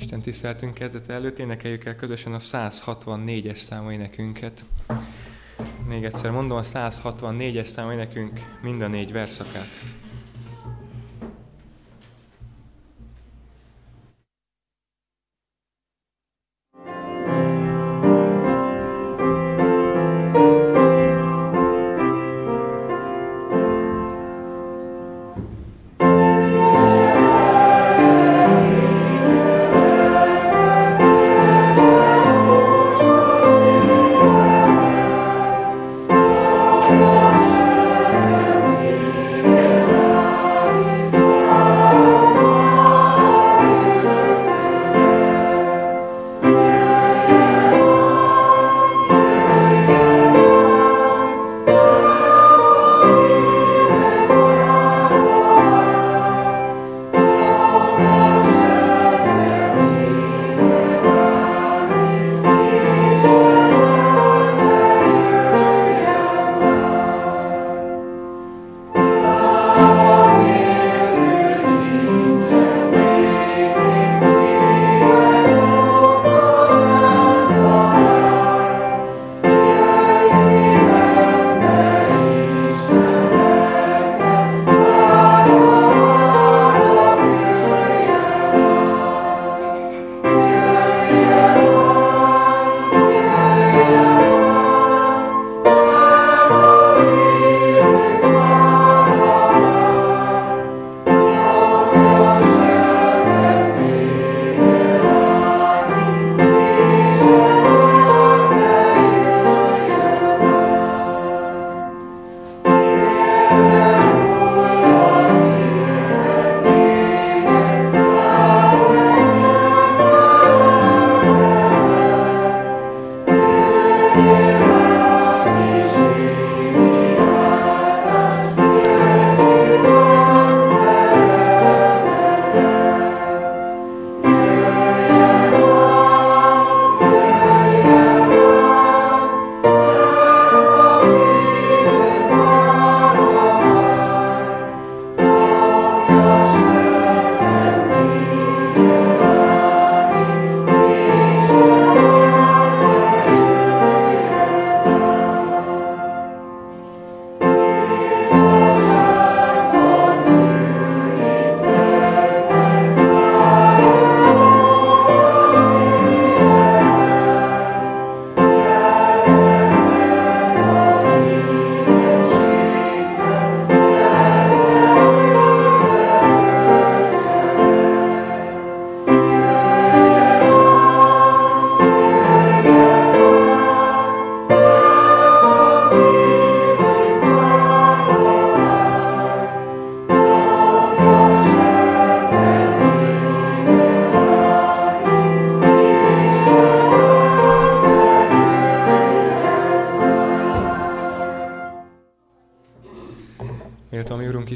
Isten tiszteltünk kezdete előtt énekeljük el közösen a 164-es számú énekünket. Még egyszer mondom, a 164-es számú énekünk mind a négy verszakát.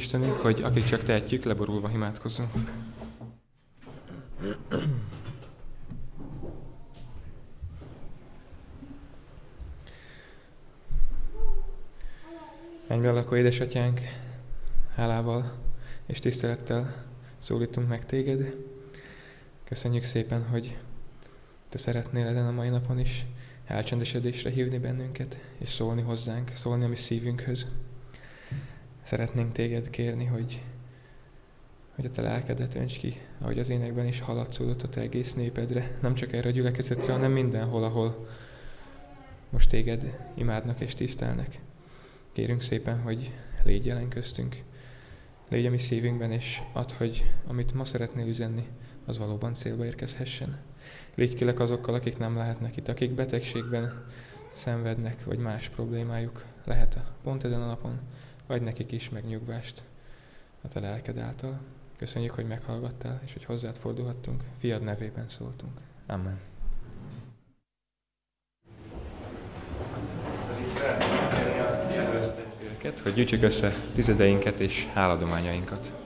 Istenünk, hogy akik csak tehetjük, leborulva imádkozzunk. Mennyben lakó édesatyánk, hálával és tisztelettel szólítunk meg téged. Köszönjük szépen, hogy te szeretnél ezen a mai napon is elcsendesedésre hívni bennünket, és szólni hozzánk, szólni a mi szívünkhöz. Szeretnénk téged kérni, hogy, hogy a te lelkedet önts ki, ahogy az énekben is haladszódott a te egész népedre, nem csak erre a gyülekezetre, hanem mindenhol, ahol most téged imádnak és tisztelnek. Kérünk szépen, hogy légy jelen köztünk, légy a mi szívünkben, és add, hogy amit ma szeretnél üzenni, az valóban célba érkezhessen. Légy kilek azokkal, akik nem lehetnek itt, akik betegségben szenvednek, vagy más problémájuk lehet pont ezen a napon. Adj nekik is megnyugvást a te lelked által. Köszönjük, hogy meghallgattál, és hogy hozzád fordulhattunk. Fiad nevében szóltunk. Amen. hogy gyűjtsük össze tizedeinket és háladományainkat.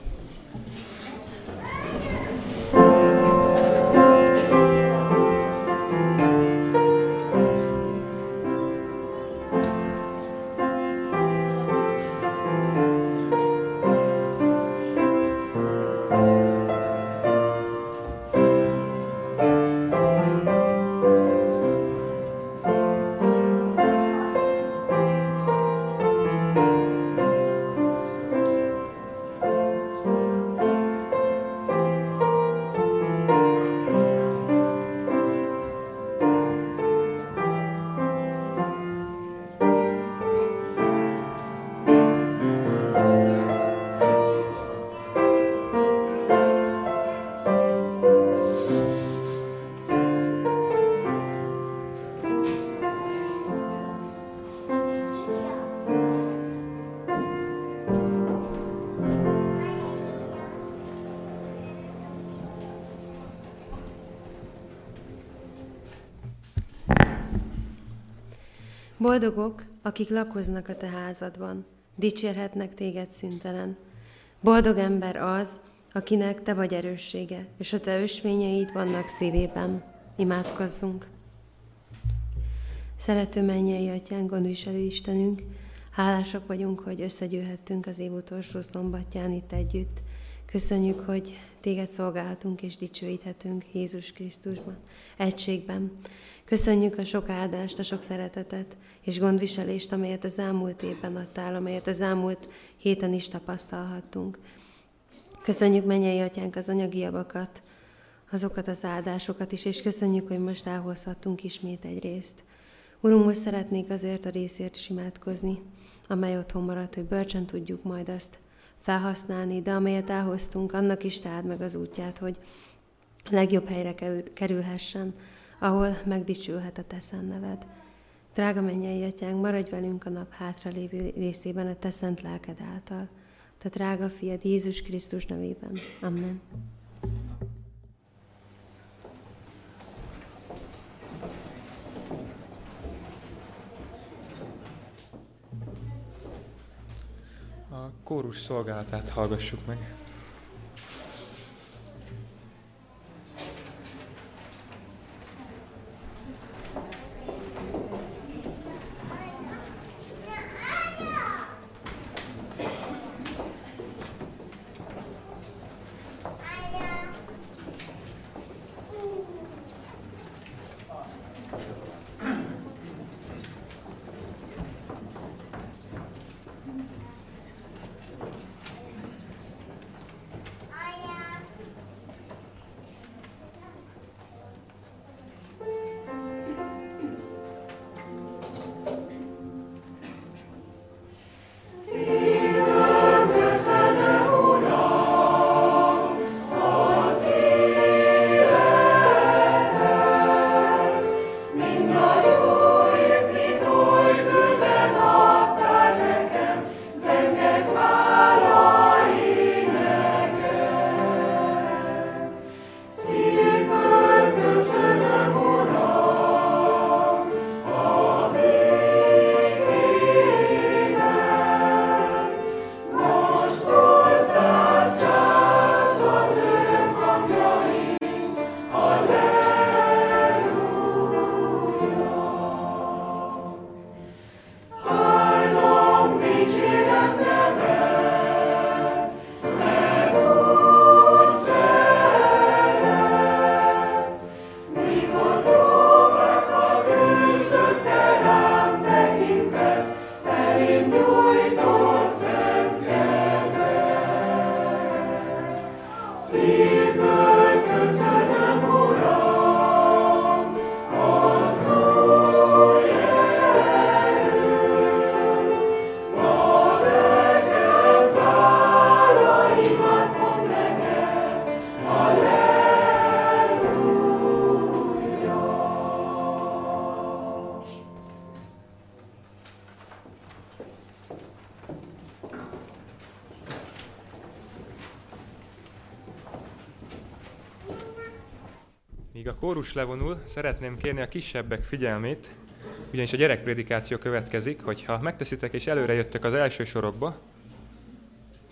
Boldogok, akik lakoznak a te házadban, dicsérhetnek téged szüntelen. Boldog ember az, akinek te vagy erőssége, és a te ösvényeid vannak szívében. Imádkozzunk! Szerető mennyei atyánk, gondviselő Istenünk, hálásak vagyunk, hogy összegyűlhettünk az év utolsó szombatján itt együtt. Köszönjük, hogy téged szolgálhatunk és dicsőíthetünk Jézus Krisztusban, egységben. Köszönjük a sok áldást, a sok szeretetet és gondviselést, amelyet az elmúlt évben adtál, amelyet az elmúlt héten is tapasztalhattunk. Köszönjük mennyei atyánk az anyagi javakat, azokat az áldásokat is, és köszönjük, hogy most elhozhattunk ismét egy részt. Urunk, most szeretnék azért a részért is imádkozni, amely otthon maradt, hogy bölcsen tudjuk majd azt felhasználni, de amelyet elhoztunk, annak is táld meg az útját, hogy legjobb helyre kerülhessen, ahol megdicsülhet a te neved. Drága mennyei atyánk, maradj velünk a nap hátralévő részében a te szent lelked által. Te drága fiad Jézus Krisztus nevében. Amen. Kórus szolgálatát hallgassuk meg. Kórus levonul, szeretném kérni a kisebbek figyelmét, ugyanis a gyerekprédikáció következik, hogy ha megteszitek és előre jöttek az első sorokba,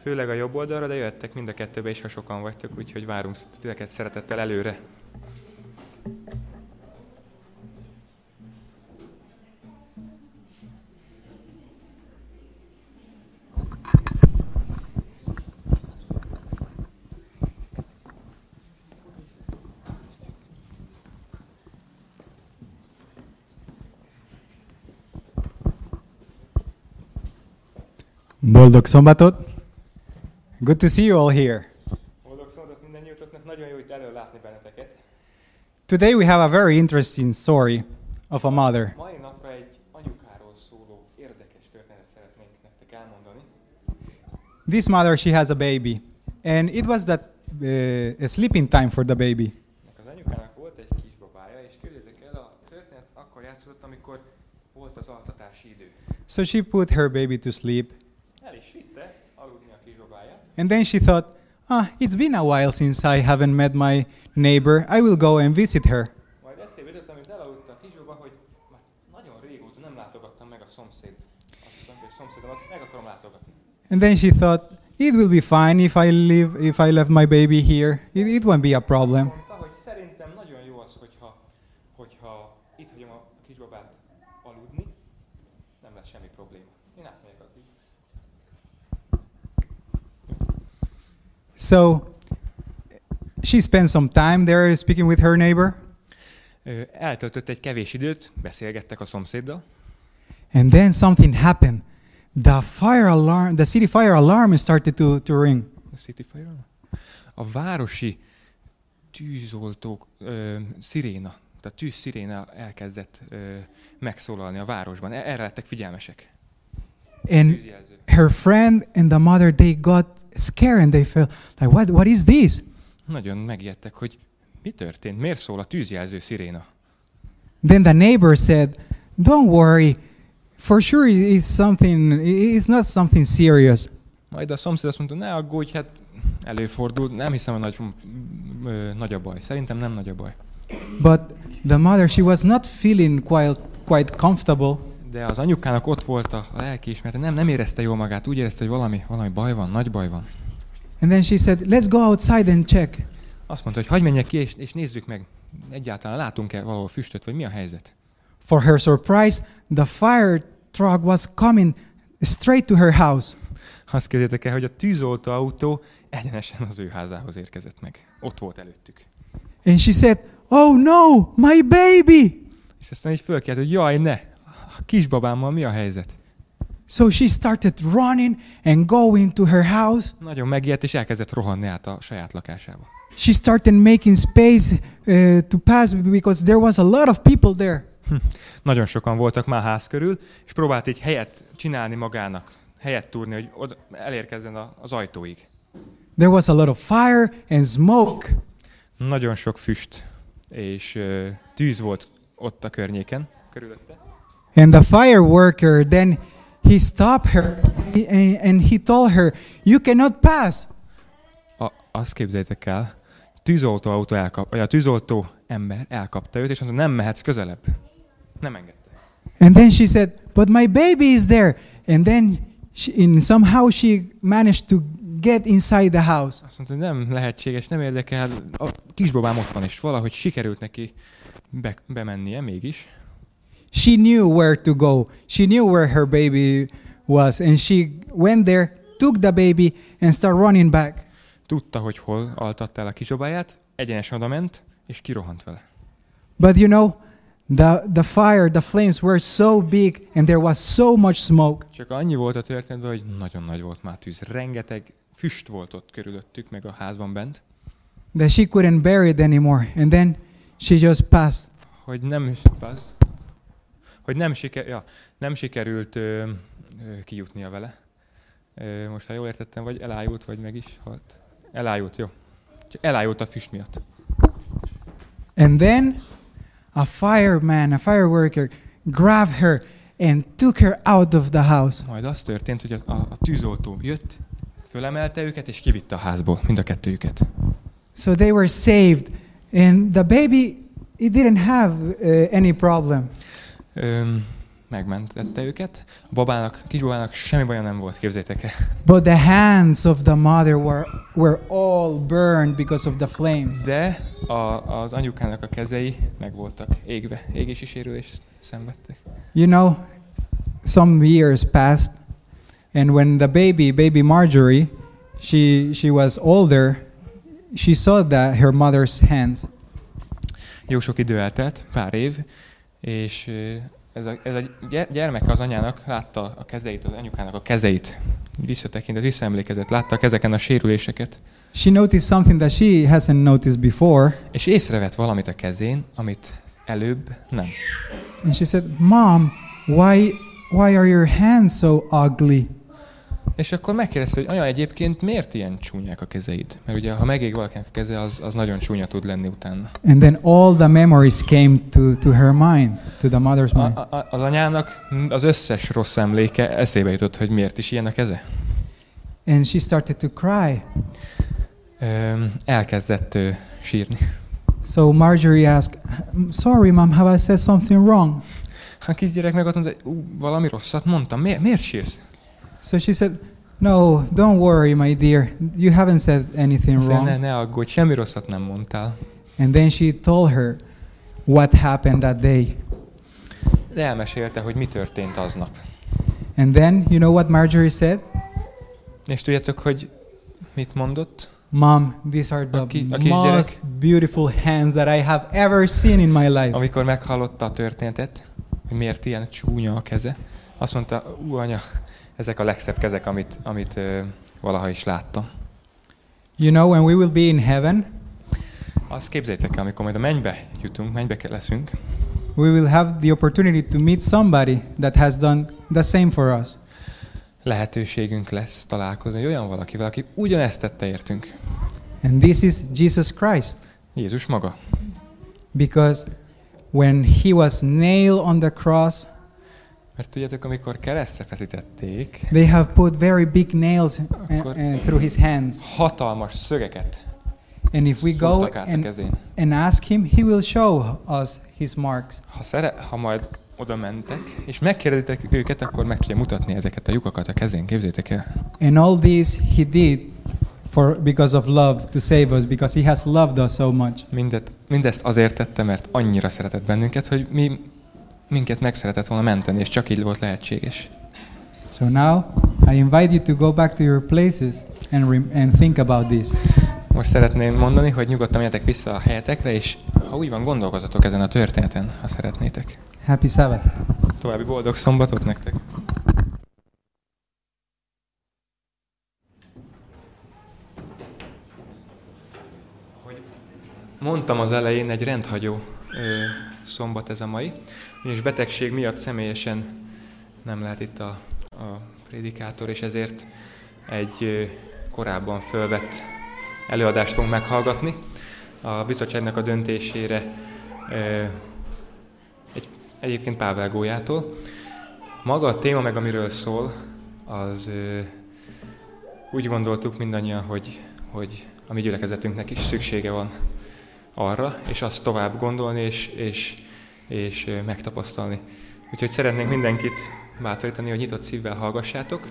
főleg a jobb oldalra, de jöttek mind a kettőbe is, ha sokan vagytok, úgyhogy várunk titeket szeretettel előre. Boldog szombatot! Good to see you all here. Boldog szombatot mindannyiótoknak, nagyon jó itt előlátni benneteket. Today we have a very interesting story of a mother. Mai napra egy anyukáról szóló érdekes történetet szeretnénk nektek elmondani. This mother, she has a baby, and it was that uh, a sleeping time for the baby. Az anyukának volt egy kisbabája, és képzeljétek el, a történet akkor játszódott, amikor volt az altatási idő. So she put her baby to sleep. And then she thought, ah, it's been a while since I haven't met my neighbor. I will go and visit her. szomszédomat meg akarom látogatni. And then she thought, it will be fine if I leave if I left my baby here. It, it won't be a problem. So she spent some time there speaking with her neighbor. Eltöltött egy kevés időt, beszélgettek a szomszéddal, And then something happened. The fire alarm, the city fire alarm started to, to ring. A City Fire? A városi tűzoltók, ö, sziréna, tehát tűz sziréna elkezdett ö, megszólalni a városban. E- Erre lettek figyelmesek. And her friend and the mother they got scared and they felt like what what is this? Nagyon megijedtek, hogy mi történt, miért szól a tűzjelző sziréna. Then the neighbor said, "Don't worry. For sure it's something it's not something serious." Majd a szomszéd azt mondta, ne aggódj, hát előfordul, nem hiszem, hogy nagy, ö, nagy a baj. Szerintem nem nagy a baj. But the mother she was not feeling quite quite comfortable. De az anyukának ott volt a lelkiismerete, nem, nem érezte jól magát, úgy érezte, hogy valami, valami baj van, nagy baj van. And then she said, "Let's go outside and check." Azt mondta, hogy hagyj menjek ki, és, és nézzük meg, egyáltalán látunk-e valahol füstöt, vagy mi a helyzet. For her surprise, the fire truck was coming straight to her house. Azt képzeljétek el, hogy a tűzoltó autó egyenesen az ő házához érkezett meg. Ott volt előttük. And she said, "Oh no, my baby!" És aztán így fölkelt, hogy jaj, ne, kisbabámmal mi a helyzet? So she started running and going to her house. Nagyon megijedt, és elkezdett rohanni át a saját lakásába. She started making space uh, to pass because there was a lot of people there. Nagyon sokan voltak már ház körül, és próbált egy helyet csinálni magának, helyet túrni, hogy oda elérkezzen a- az ajtóig. There was a lot of fire and smoke. Nagyon sok füst és ö, tűz volt ott a környéken, körülötte. And the fire worker then he stopped her and, and he told her, "You cannot pass." A, azt képzeljétek el, tűzoltó autó elkap, vagy a tűzoltó ember elkapta őt, és mondta, nem mehetsz közelebb. Nem engedte. And then she said, "But my baby is there." And then she, in somehow she managed to get inside the house. Azt mondta, nem lehetséges, nem érdekel, a kisbabám ott van, és valahogy sikerült neki be, bemennie mégis. She knew where to go. She knew where her baby was, and she went there, took the baby, and started running back. Tudta, hogy hol altatta el a kisbabáját, egyenesen oda ment, és kirohant vele. But you know, the the fire, the flames were so big, and there was so much smoke. Csak annyi volt a történetben, hogy nagyon nagy volt már tűz. Rengeteg füst volt ott körülöttük, meg a házban bent, that she couldn't bear it anymore. And then she just passed. hogy nem, hogy nem, siker, ja, nem sikerült ö, ö, kijutnia vele. Ö, most, ha jól értettem, vagy elájult, vagy meg is halt. Elájult, jó. Csak elájult a füst miatt. And then a fireman, a fire worker, grabbed her and took her out of the house. Majd az történt, hogy a, a, a tűzoltó jött, fölemelte őket, és kivitte a házból, mind a kettőjüket. So they were saved. And the baby, it didn't have uh, any problem. Öm, megmentette őket. A babának, a kisbabának semmi baja nem volt, képzeljétek el. But the hands of the mother were, were all burned because of the flames. De a, az anyukának a kezei meg voltak égve, égési sérülést szenvedtek. You know, some years passed, and when the baby, baby Marjorie, she, she was older, she saw that her mother's hands. Jó sok idő eltelt, pár év, és ez a, ez a gy- gyermek az anyának látta a kezeit, az anyukának a kezeit, visszatekintett, visszaemlékezett, látta ezeken a sérüléseket, She noticed something that she hasn't noticed before, és észrevett valamit a kezén, amit előbb nem. and she said, "Mom, why why are your hands so ugly?" És akkor megkérdezte, hogy anya, egyébként miért ilyen csúnyák a kezeid? Mert ugye, ha megég valakinek a keze, az, az nagyon csúnya tud lenni utána. And then all the memories came to, to her mind, to the mother's A, mind. a, az anyának az összes rossz emléke eszébe jutott, hogy miért is ilyen a keze. And she started to cry. Öm, elkezdett ö, sírni. So Marjorie asked, "Sorry, mom, have I said something wrong?" A kisgyerek meg ott mondta, hogy "Ú, valami rosszat mondtam, miért, miért sírsz? So she said, No, don't worry, my dear. You haven't said anything mondja, ne, wrong. ne aggódj, semmi rosszat nem mondtál. And then she told her what happened that day. De elmesélte, hogy mi történt aznap. And then, you know what Marjorie said? És tudjátok, hogy mit mondott? Mom, these are the A ki- a kisgyerek? most beautiful hands that I have ever seen in my life. Amikor meghallotta a történetet, hogy miért ilyen csúnya a keze, azt mondta, ú anya, ezek a legszebb kezek, amit, amit valaha is láttam. You know, when we will be in heaven, Azt képzeljétek el, amikor majd a mennybe jutunk, mennybe leszünk, we will have the opportunity to meet somebody that has done the same for us. lehetőségünk lesz találkozni olyan valakivel, aki ugyanezt tette értünk. And this is Jesus Christ. Jézus maga. Because when he was nailed on the cross, Mert tudjátok, amikor keresztre feszítették, they have put very big nails Akkor- uh, through his hands. hatalmas szögeket And if we go and, and ask him, he will show us his marks. Ha, szere, ha majd oda mentek, és megkérdezitek őket, akkor meg tudja mutatni ezeket a lyukakat a kezén, képzétek el. And all this he did for because of love to save us, because he has loved us so much. Mindet, mindezt azért tette, mert annyira szeretett bennünket, hogy mi minket meg szeretett volna menteni, és csak így volt lehetséges. So now I invite you to go back to your places and and think about this. Most szeretném mondani, hogy nyugodtan menjetek vissza a helyetekre, és ha úgy van, gondolkozatok ezen a történeten, ha szeretnétek. Happy Sabbath. További boldog szombatot nektek! Hogy mondtam az elején, egy rendhagyó ö, szombat ez a mai, és betegség miatt személyesen nem lehet itt a, a prédikátor, és ezért egy korábban fölvett előadást fogunk meghallgatni. A bizottságnak a döntésére egy, egyébként Pável Gólyától. Maga a téma, meg amiről szól, az úgy gondoltuk mindannyian, hogy, hogy a mi gyülekezetünknek is szüksége van arra, és azt tovább gondolni, és, és, és megtapasztalni. Úgyhogy szeretnénk mindenkit bátorítani, hogy nyitott szívvel hallgassátok.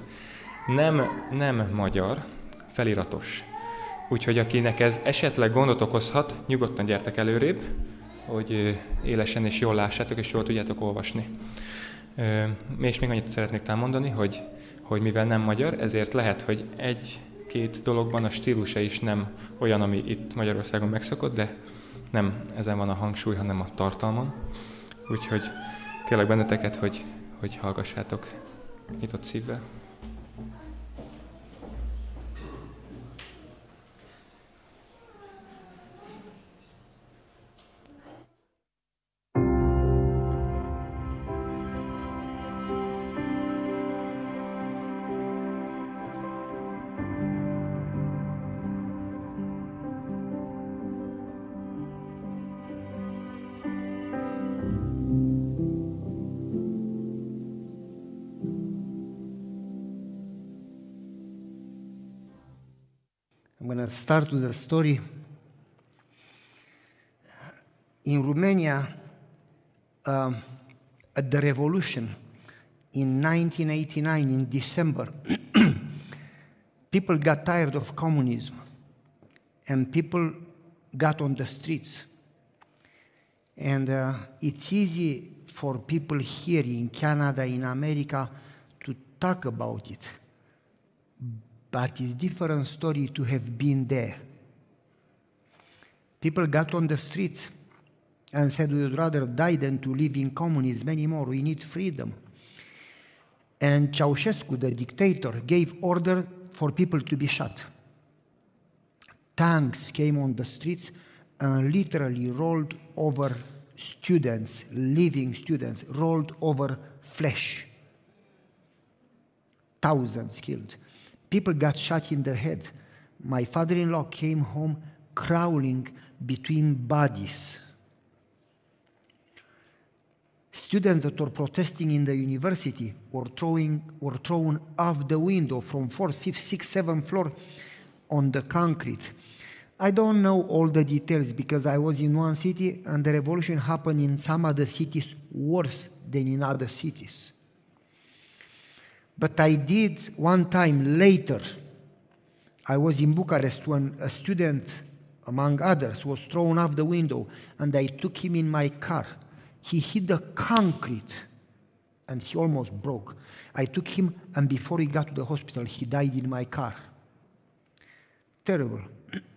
Nem, nem magyar, feliratos. Úgyhogy akinek ez esetleg gondot okozhat, nyugodtan gyertek előrébb, hogy élesen és jól lássátok, és jól tudjátok olvasni. És még annyit szeretnék talán hogy, hogy mivel nem magyar, ezért lehet, hogy egy-két dologban a stílusa is nem olyan, ami itt Magyarországon megszokott, de nem ezen van a hangsúly, hanem a tartalmon. Úgyhogy kérlek benneteket, hogy, hogy hallgassátok nyitott szívvel. Start with a story. In Romania, um, at the revolution in 1989, in December, people got tired of communism and people got on the streets. And uh, it's easy for people here in Canada, in America, to talk about it but it's different story to have been there. People got on the streets and said we would rather die than to live in communism anymore. We need freedom. And Ceausescu, the dictator, gave order for people to be shot. Tanks came on the streets and literally rolled over students, living students, rolled over flesh. Thousands killed. People got shot in the head. My father in law came home crawling between bodies. Students that were protesting in the university were, throwing, were thrown off the window from fourth, fifth, sixth, seventh floor on the concrete. I don't know all the details because I was in one city and the revolution happened in some other cities worse than in other cities. But I did one time later. I was in Bucharest when a student, among others, was thrown off the window, and I took him in my car. He hit the concrete and he almost broke. I took him, and before he got to the hospital, he died in my car. Terrible.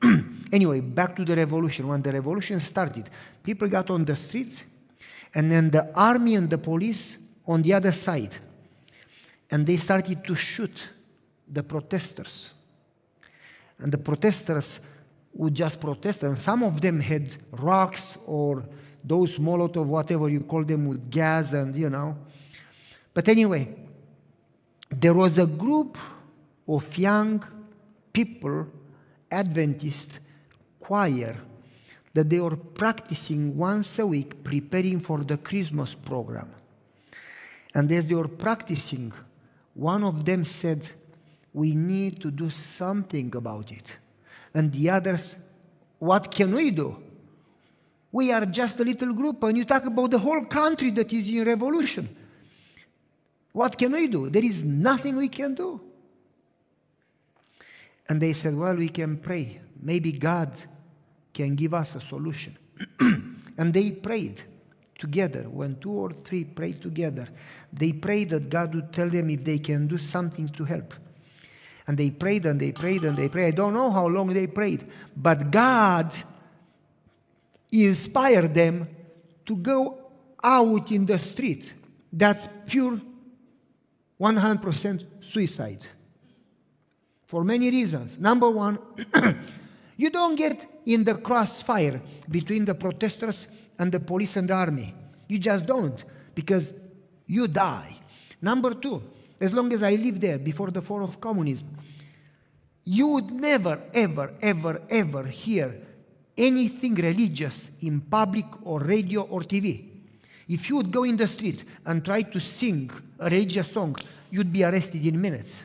anyway, back to the revolution. When the revolution started, people got on the streets, and then the army and the police on the other side. And they started to shoot the protesters. And the protesters would just protest, and some of them had rocks or those Molotov, whatever you call them, with gas and you know. But anyway, there was a group of young people, Adventist choir, that they were practicing once a week, preparing for the Christmas program. And as they were practicing, one of them said, We need to do something about it. And the others, What can we do? We are just a little group, and you talk about the whole country that is in revolution. What can we do? There is nothing we can do. And they said, Well, we can pray. Maybe God can give us a solution. and they prayed together. When two or three pray together, they pray that God would tell them if they can do something to help. And they prayed and they prayed and they prayed. I don't know how long they prayed, but God inspired them to go out in the street. That's pure 100% suicide. For many reasons. Number one, you don't get in the crossfire between the protesters and the police and the army. You just don't, because you die. Number two, as long as I lived there before the fall of communism, you would never, ever, ever, ever hear anything religious in public or radio or TV. If you would go in the street and try to sing a religious song, you'd be arrested in minutes.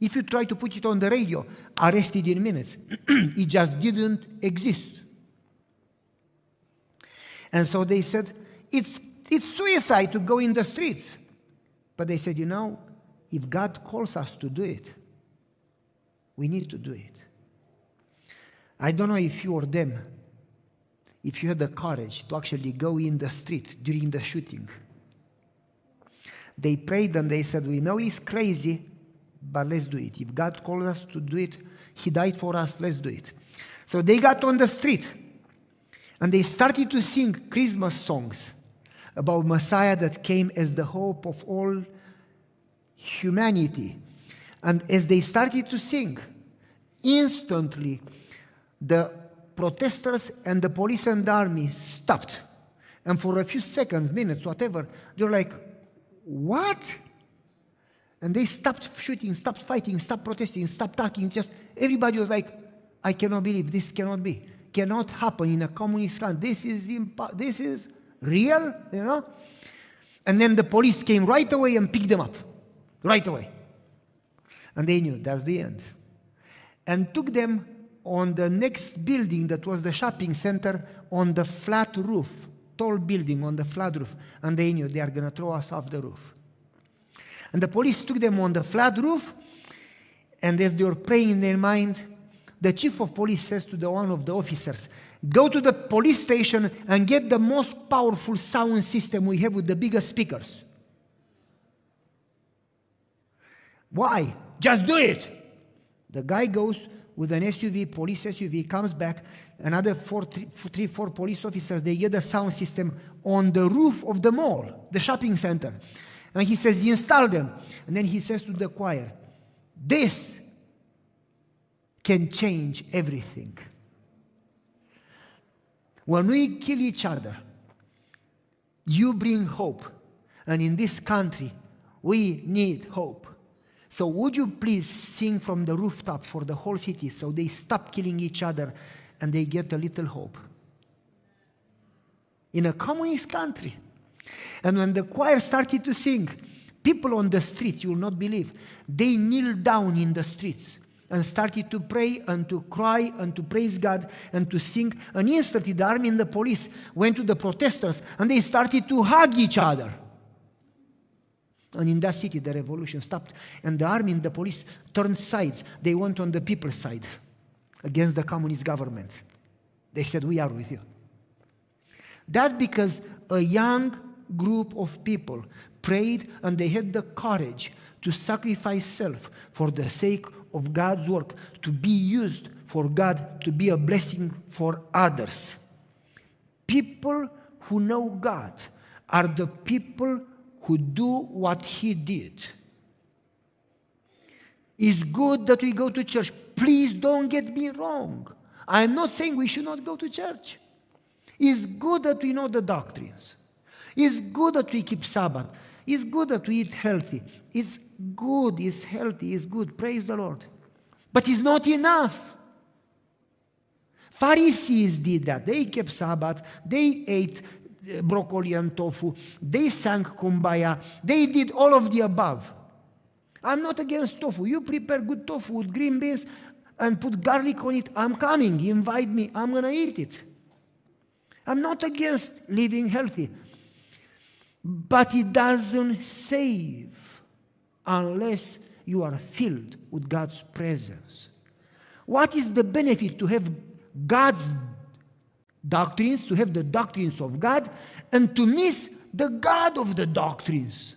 If you try to put it on the radio, arrested in minutes. it just didn't exist. And so they said, it's, it's suicide to go in the streets. But they said, you know, if God calls us to do it, we need to do it. I don't know if you or them, if you had the courage to actually go in the street during the shooting. They prayed and they said, We know he's crazy, but let's do it. If God called us to do it, he died for us, let's do it. So they got on the street and they started to sing Christmas songs about Messiah that came as the hope of all humanity. And as they started to sing, instantly the protesters and the police and army stopped. And for a few seconds, minutes, whatever, they're like, What? And they stopped shooting, stopped fighting, stopped protesting, stopped talking. Just everybody was like, I cannot believe this cannot be. Cannot happen in a communist country. This is impo- this is real, you know? And then the police came right away and picked them up. Right away. And they knew that's the end. And took them on the next building that was the shopping center on the flat roof, tall building on the flat roof. And they knew they are going to throw us off the roof. And the police took them on the flat roof, and as they were praying in their mind, the chief of police says to the one of the officers, Go to the police station and get the most powerful sound system we have with the biggest speakers. Why? Just do it. The guy goes with an SUV, police SUV, comes back. Another four, three, three, four police officers, they get the sound system on the roof of the mall, the shopping center. And he says, he install them. And then he says to the choir, This can change everything. When we kill each other, you bring hope. And in this country, we need hope. So, would you please sing from the rooftop for the whole city so they stop killing each other and they get a little hope? In a communist country. And when the choir started to sing, people on the streets, you will not believe, they kneeled down in the streets and started to pray and to cry and to praise God and to sing. And instantly, the army and the police went to the protesters and they started to hug each other. And in that city, the revolution stopped. And the army and the police turned sides. They went on the people's side against the communist government. They said, We are with you. That's because a young group of people prayed and they had the courage to sacrifice self for the sake of God's work, to be used for God, to be a blessing for others. People who know God are the people who do what He did. It's good that we go to church. Please don't get me wrong. I'm not saying we should not go to church. It's good that we know the doctrines. It's good that we keep Sabbath. It's good that we eat healthy. It's good, it's healthy, it's good. Praise the Lord. But it's not enough. Pharisees did that. They kept Sabbath. They ate uh, broccoli and tofu. They sang kumbaya. They did all of the above. I'm not against tofu. You prepare good tofu with green beans and put garlic on it. I'm coming. Invite me. I'm going to eat it. I'm not against living healthy. But it doesn't save unless you are filled with God's presence. What is the benefit to have God's doctrines, to have the doctrines of God, and to miss the God of the doctrines?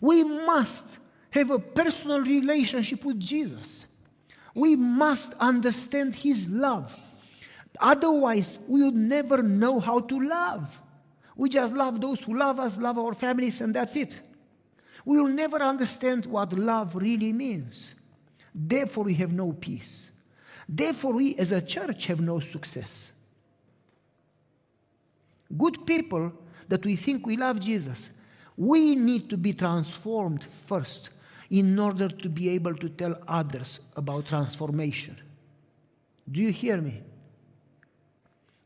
We must have a personal relationship with Jesus. We must understand His love. Otherwise, we would never know how to love. We just love those who love us, love our families, and that's it. We will never understand what love really means. Therefore, we have no peace. Therefore, we as a church have no success. Good people that we think we love Jesus, we need to be transformed first in order to be able to tell others about transformation. Do you hear me?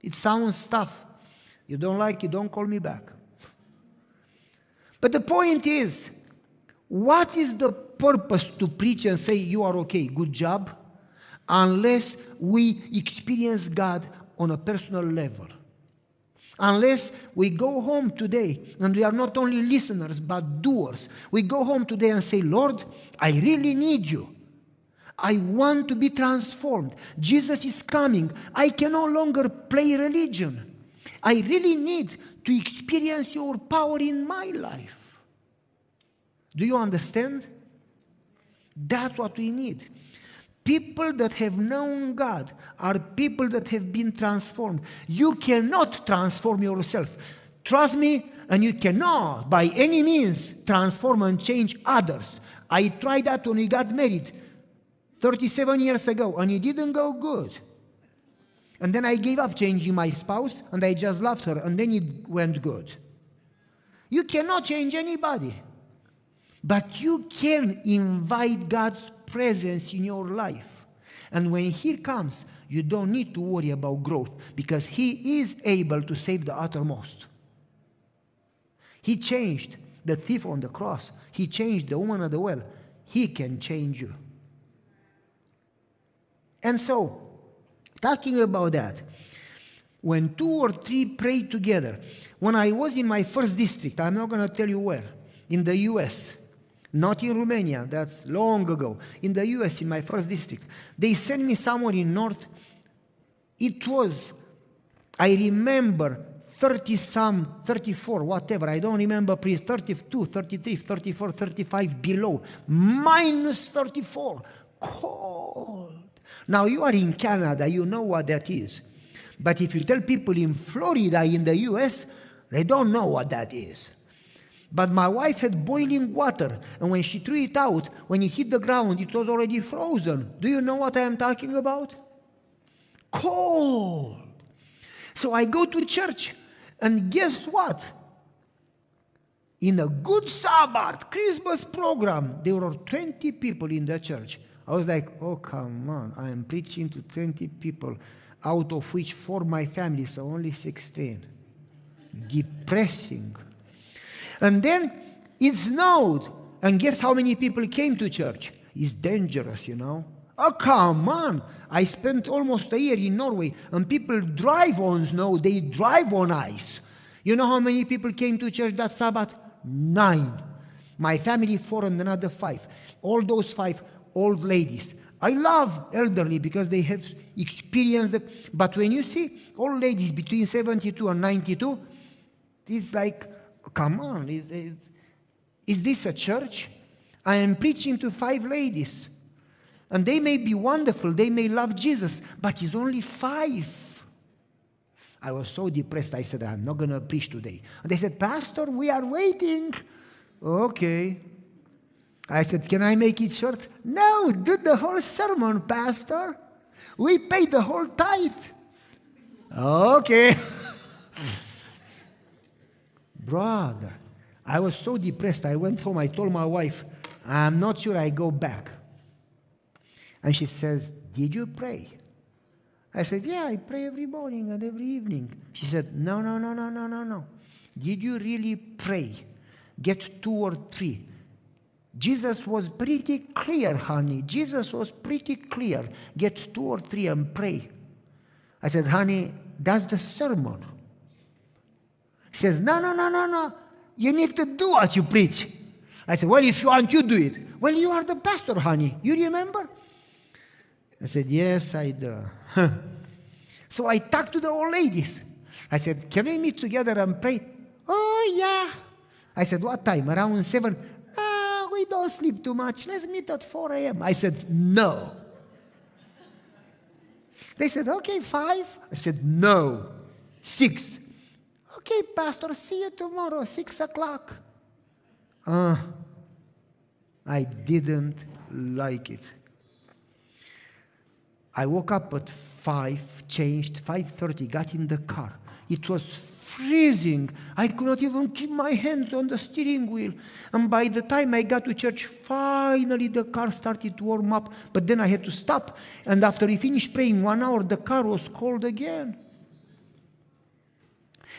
It sounds tough. You don't like it, don't call me back. But the point is, what is the purpose to preach and say you are okay, good job, unless we experience God on a personal level? Unless we go home today and we are not only listeners but doers. We go home today and say, Lord, I really need you. I want to be transformed. Jesus is coming. I can no longer play religion. I really need to experience your power in my life. Do you understand? That's what we need. People that have known God are people that have been transformed. You cannot transform yourself. Trust me, and you cannot, by any means, transform and change others. I tried that when we got married 37 years ago, and it didn't go good. And then I gave up changing my spouse, and I just loved her, and then it went good. You cannot change anybody. But you can invite God's presence in your life. And when He comes, you don't need to worry about growth because He is able to save the uttermost. He changed the thief on the cross, He changed the woman at the well. He can change you. And so, talking about that, when two or three pray together, when I was in my first district, I'm not going to tell you where, in the US, not in Romania, that's long ago. In the US, in my first district, they sent me somewhere in North. It was, I remember, 30 some, 34, whatever, I don't remember, please, 32, 33, 34, 35 below, minus 34, cold. Now you are in Canada, you know what that is. But if you tell people in Florida, in the US, they don't know what that is. But my wife had boiling water, and when she threw it out, when it hit the ground, it was already frozen. Do you know what I am talking about? Cold. So I go to church, and guess what? In a good Sabbath Christmas program, there were 20 people in the church. I was like, oh, come on, I am preaching to 20 people, out of which four my family, so only 16. Depressing. And then it snowed. And guess how many people came to church? It's dangerous, you know. Oh, come on. I spent almost a year in Norway, and people drive on snow, they drive on ice. You know how many people came to church that Sabbath? Nine. My family, four, and another five. All those five old ladies. I love elderly because they have experienced. But when you see old ladies between 72 and 92, it's like, come on, is, is, is this a church? I am preaching to five ladies. And they may be wonderful, they may love Jesus, but it's only five. I was so depressed, I said, I'm not going to preach today. And they said, Pastor, we are waiting. Okay. I said, Can I make it short? No, do the whole sermon, Pastor. We pay the whole tithe. Okay. Brother, I was so depressed. I went home. I told my wife, I'm not sure I go back. And she says, Did you pray? I said, Yeah, I pray every morning and every evening. She said, No, no, no, no, no, no, no. Did you really pray? Get two or three. Jesus was pretty clear, honey. Jesus was pretty clear. Get two or three and pray. I said, honey, that's the sermon. He says, no, no, no, no, no. You need to do what you preach. I said, well, if you want, you do it. Well, you are the pastor, honey. You remember? I said, yes, I do. so I talked to the old ladies. I said, can we meet together and pray? Oh, yeah. I said, what time? Around seven? We don't sleep too much. Let's meet at 4 a.m. I said, no. They said, okay, five. I said, no. Six. Okay, Pastor, see you tomorrow, six o'clock. Uh, I didn't like it. I woke up at five, changed, 5.30, got in the car. It was freezing. I could not even keep my hands on the steering wheel. And by the time I got to church, finally the car started to warm up. But then I had to stop. And after we finished praying one hour, the car was cold again.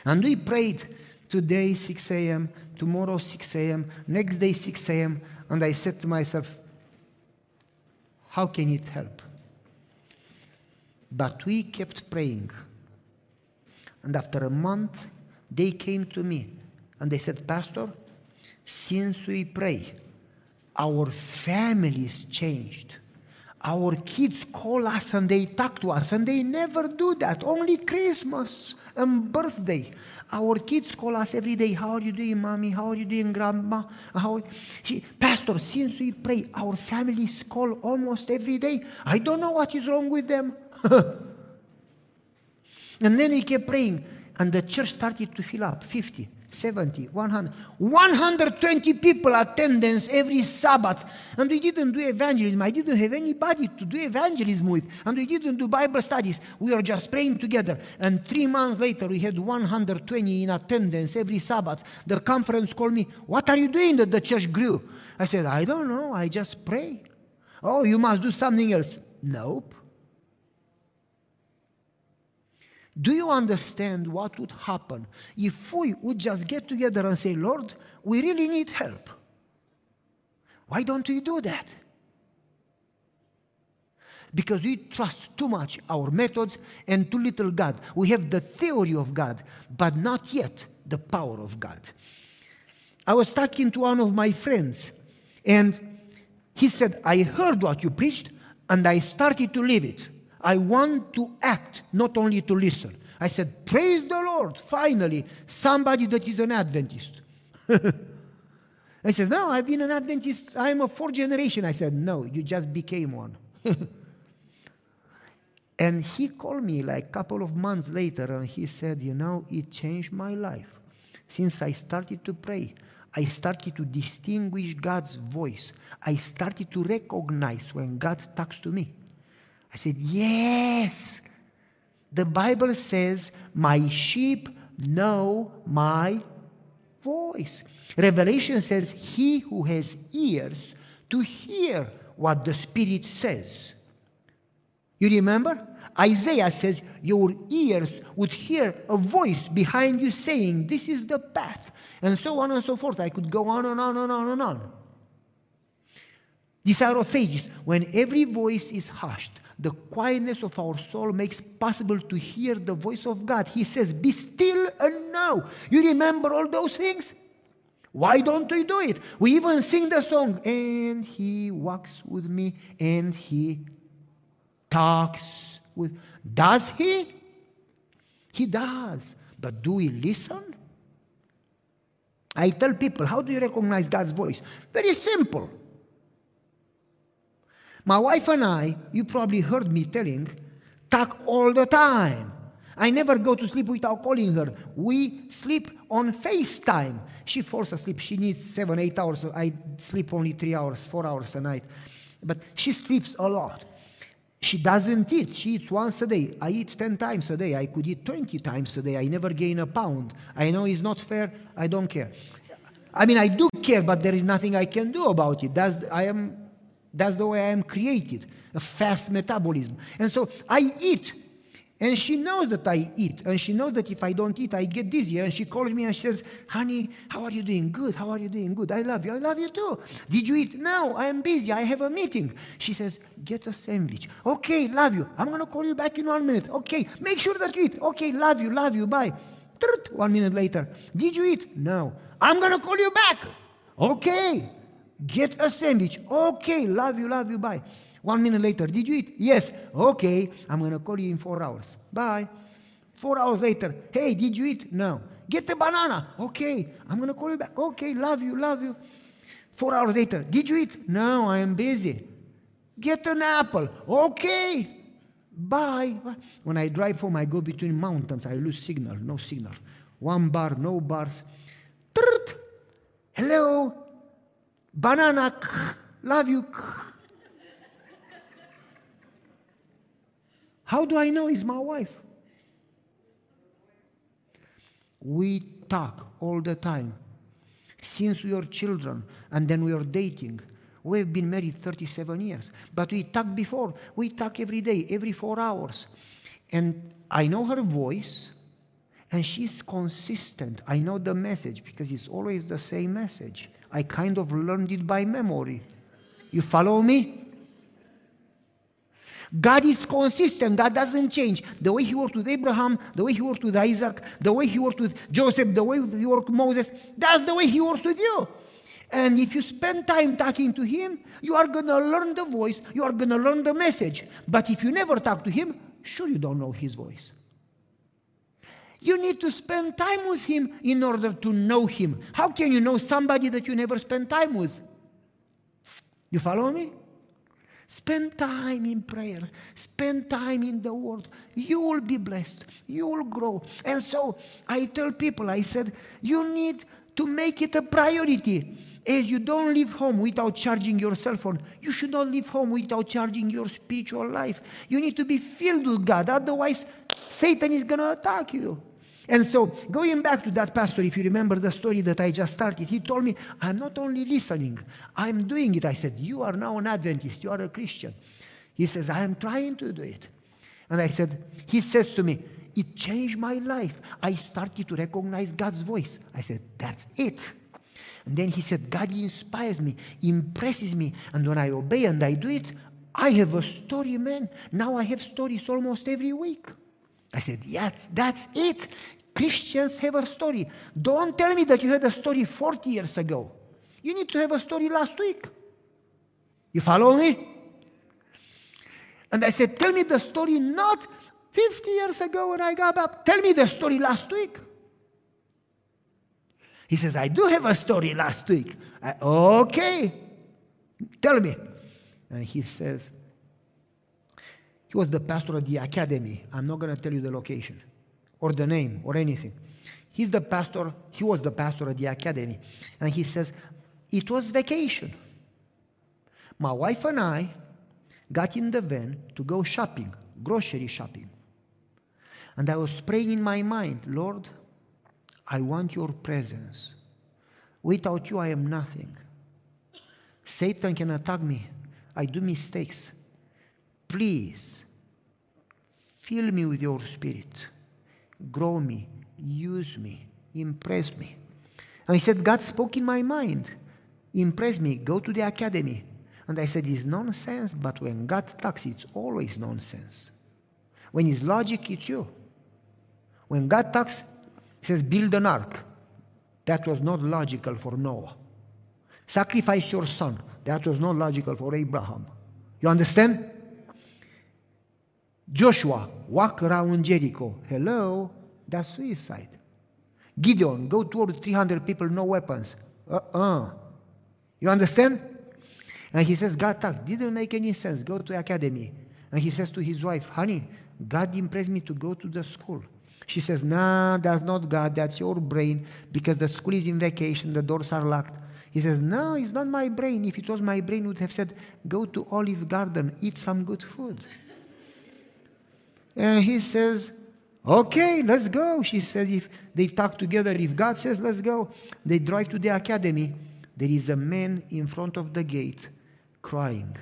And we prayed today 6 a.m., tomorrow 6 a.m., next day 6 a.m. And I said to myself, how can it help? But we kept praying. And after a month, they came to me and they said, Pastor, since we pray, our families changed. Our kids call us and they talk to us, and they never do that. Only Christmas and birthday. Our kids call us every day. How are you doing, mommy? How are you doing, grandma? How? See, Pastor, since we pray, our families call almost every day. I don't know what is wrong with them. and then we kept praying, and the church started to fill up 50, 70, 100, 120 people attendance every Sabbath. And we didn't do evangelism. I didn't have anybody to do evangelism with. And we didn't do Bible studies. We were just praying together. And three months later, we had 120 in attendance every Sabbath. The conference called me, What are you doing that the church grew? I said, I don't know. I just pray. Oh, you must do something else. Nope. Do you understand what would happen if we would just get together and say, Lord, we really need help? Why don't we do that? Because we trust too much our methods and too little God. We have the theory of God, but not yet the power of God. I was talking to one of my friends, and he said, I heard what you preached, and I started to live it. I want to act, not only to listen. I said, Praise the Lord, finally, somebody that is an Adventist. I said, No, I've been an Adventist. I'm a fourth generation. I said, No, you just became one. and he called me like a couple of months later and he said, You know, it changed my life. Since I started to pray, I started to distinguish God's voice. I started to recognize when God talks to me. I said, Yes. The Bible says, My sheep know my voice. Revelation says, He who has ears to hear what the Spirit says. You remember? Isaiah says, Your ears would hear a voice behind you saying, This is the path. And so on and so forth. I could go on and on and on and on. These are of ages when every voice is hushed. The quietness of our soul makes possible to hear the voice of God. He says, Be still and know. You remember all those things? Why don't we do it? We even sing the song, and he walks with me, and he talks with. Does he? He does. But do we listen? I tell people, how do you recognize God's voice? Very simple. My wife and I, you probably heard me telling, talk all the time. I never go to sleep without calling her. We sleep on FaceTime. She falls asleep. She needs seven, eight hours. I sleep only three hours, four hours a night. But she sleeps a lot. She doesn't eat. She eats once a day. I eat 10 times a day. I could eat 20 times a day. I never gain a pound. I know it's not fair. I don't care. I mean, I do care, but there is nothing I can do about it. That's, I am, that's the way I am created a fast metabolism. And so I eat. And she knows that I eat. And she knows that if I don't eat, I get dizzy. And she calls me and she says, Honey, how are you doing? Good. How are you doing? Good. I love you. I love you too. Did you eat? No, I am busy. I have a meeting. She says, Get a sandwich. Okay, love you. I'm going to call you back in one minute. Okay, make sure that you eat. Okay, love you. Love you. Bye. One minute later, Did you eat? No. I'm going to call you back. Okay. Get a sandwich. Okay, love you, love you, bye. One minute later, did you eat? Yes. Okay, I'm going to call you in four hours. Bye. Four hours later, hey, did you eat? No. Get a banana. Okay, I'm going to call you back. Okay, love you, love you. Four hours later, did you eat? No, I am busy. Get an apple. Okay. Bye. When I drive home, I go between mountains. I lose signal, no signal. One bar, no bars. Hello. Banana. Love you. How do I know it's my wife? We talk all the time since we were children and then we were dating. We've been married 37 years, but we talk before. We talk every day, every four hours. And I know her voice, and she's consistent. I know the message because it's always the same message. I kind of learned it by memory. You follow me? God is consistent. God doesn't change. The way He worked with Abraham, the way He worked with Isaac, the way He worked with Joseph, the way He worked with Moses, that's the way He works with you. And if you spend time talking to Him, you are going to learn the voice, you are going to learn the message. But if you never talk to Him, sure you don't know His voice. You need to spend time with Him in order to know Him. How can you know somebody that you never spend time with? You follow me? Spend time in prayer. Spend time in the Word. You will be blessed. You will grow. And so I tell people, I said, you need to make it a priority. As you don't leave home without charging your cell phone, you should not leave home without charging your spiritual life. You need to be filled with God. Otherwise, Satan is going to attack you. And so, going back to that pastor, if you remember the story that I just started, he told me, I'm not only listening, I'm doing it. I said, You are now an Adventist, you are a Christian. He says, I am trying to do it. And I said, He says to me, It changed my life. I started to recognize God's voice. I said, That's it. And then he said, God inspires me, impresses me. And when I obey and I do it, I have a story, man. Now I have stories almost every week. I said, Yes, that's it. Christians have a story. Don't tell me that you had a story 40 years ago. You need to have a story last week. You follow me? And I said, Tell me the story not 50 years ago when I got up. Tell me the story last week. He says, I do have a story last week. I, okay. Tell me. And he says, he was the pastor of the academy. I'm not going to tell you the location or the name or anything. He's the pastor, he was the pastor at the academy. And he says, It was vacation. My wife and I got in the van to go shopping, grocery shopping. And I was praying in my mind, Lord, I want your presence. Without you, I am nothing. Satan can attack me. I do mistakes. Please, fill me with your spirit grow me, use me, impress me. And I said, God spoke in my mind, impress me, go to the academy. And I said, It's nonsense, but when God talks, it's always nonsense. When it's logic, it's you. When God talks, He says, Build an ark. That was not logical for Noah. Sacrifice your son. That was not logical for Abraham. You understand? Joshua, walk around Jericho. Hello? That's suicide. Gideon, go toward 300 people, no weapons. Uh uh You understand? And he says, God talk. Didn't make any sense. Go to academy. And he says to his wife, honey, God impressed me to go to the school. She says, nah, that's not God, that's your brain, because the school is in vacation, the doors are locked. He says, no, it's not my brain. If it was my brain, would have said, go to Olive Garden, eat some good food. And he says, okay, let's go. She says, if they talk together, if God says, let's go, they drive to the academy. There is a man in front of the gate crying.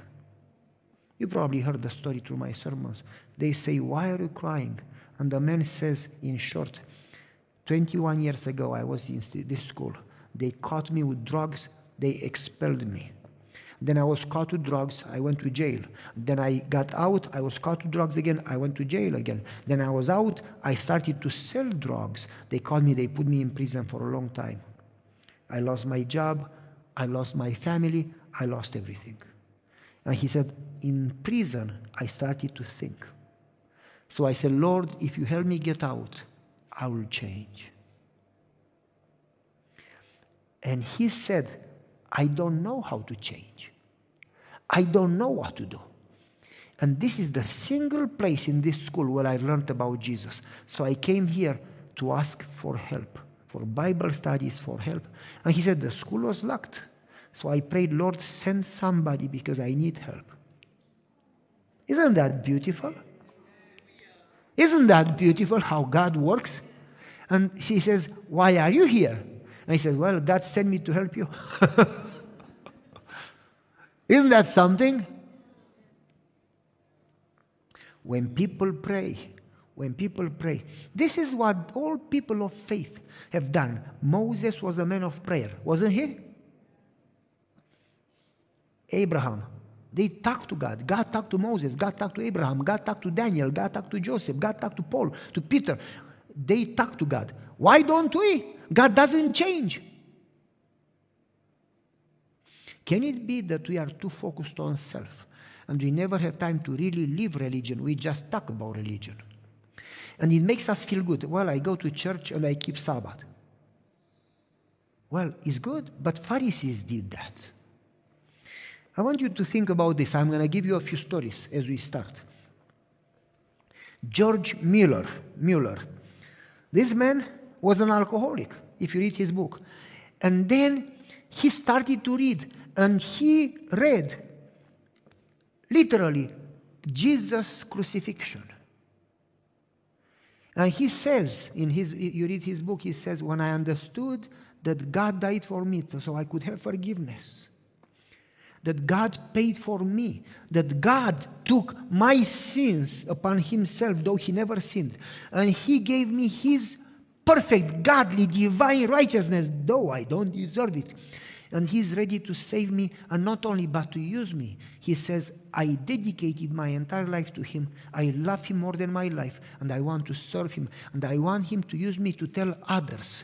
You probably heard the story through my sermons. They say, Why are you crying? And the man says, in short, 21 years ago, I was in this school. They caught me with drugs, they expelled me. Then I was caught with drugs, I went to jail. Then I got out, I was caught with drugs again, I went to jail again. Then I was out, I started to sell drugs. They called me, they put me in prison for a long time. I lost my job, I lost my family, I lost everything. And he said, In prison, I started to think. So I said, Lord, if you help me get out, I will change. And he said, I don't know how to change. I don't know what to do. And this is the single place in this school where I learned about Jesus. So I came here to ask for help, for Bible studies, for help. And he said, The school was locked. So I prayed, Lord, send somebody because I need help. Isn't that beautiful? Isn't that beautiful how God works? And he says, Why are you here? And he says, Well, God sent me to help you. Isn't that something? When people pray, when people pray, this is what all people of faith have done. Moses was a man of prayer, wasn't he? Abraham, they talked to God. God talked to Moses. God talked to Abraham. God talked to Daniel. God talked to Joseph. God talked to Paul, to Peter. They talked to God. Why don't we? God doesn't change. Can it be that we are too focused on self and we never have time to really live religion? We just talk about religion. And it makes us feel good. Well, I go to church and I keep Sabbath. Well, it's good, but Pharisees did that. I want you to think about this. I'm going to give you a few stories as we start. George Mueller, Mueller. This man was an alcoholic, if you read his book. And then he started to read and he read literally Jesus' crucifixion. And he says in his, you read his book, he says, When I understood that God died for me so I could have forgiveness, that God paid for me, that God took my sins upon himself, though he never sinned, and he gave me his perfect, godly, divine righteousness, though I don't deserve it and he's ready to save me and not only but to use me he says i dedicated my entire life to him i love him more than my life and i want to serve him and i want him to use me to tell others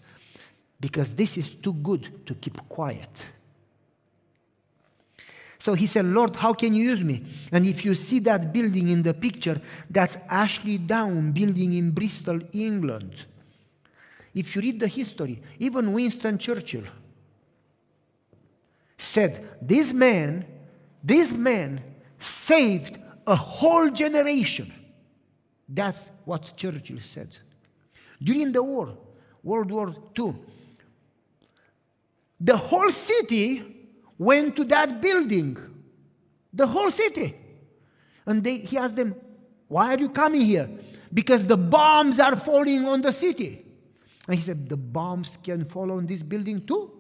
because this is too good to keep quiet so he said, Lord, how can you use me? And if you see that building in the picture, that's Ashley Down building in Bristol, England. If you read the history, even Winston Churchill, said, This man, this man saved a whole generation. That's what Churchill said. During the war, World War II, the whole city went to that building. The whole city. And they, he asked them, Why are you coming here? Because the bombs are falling on the city. And he said, The bombs can fall on this building too?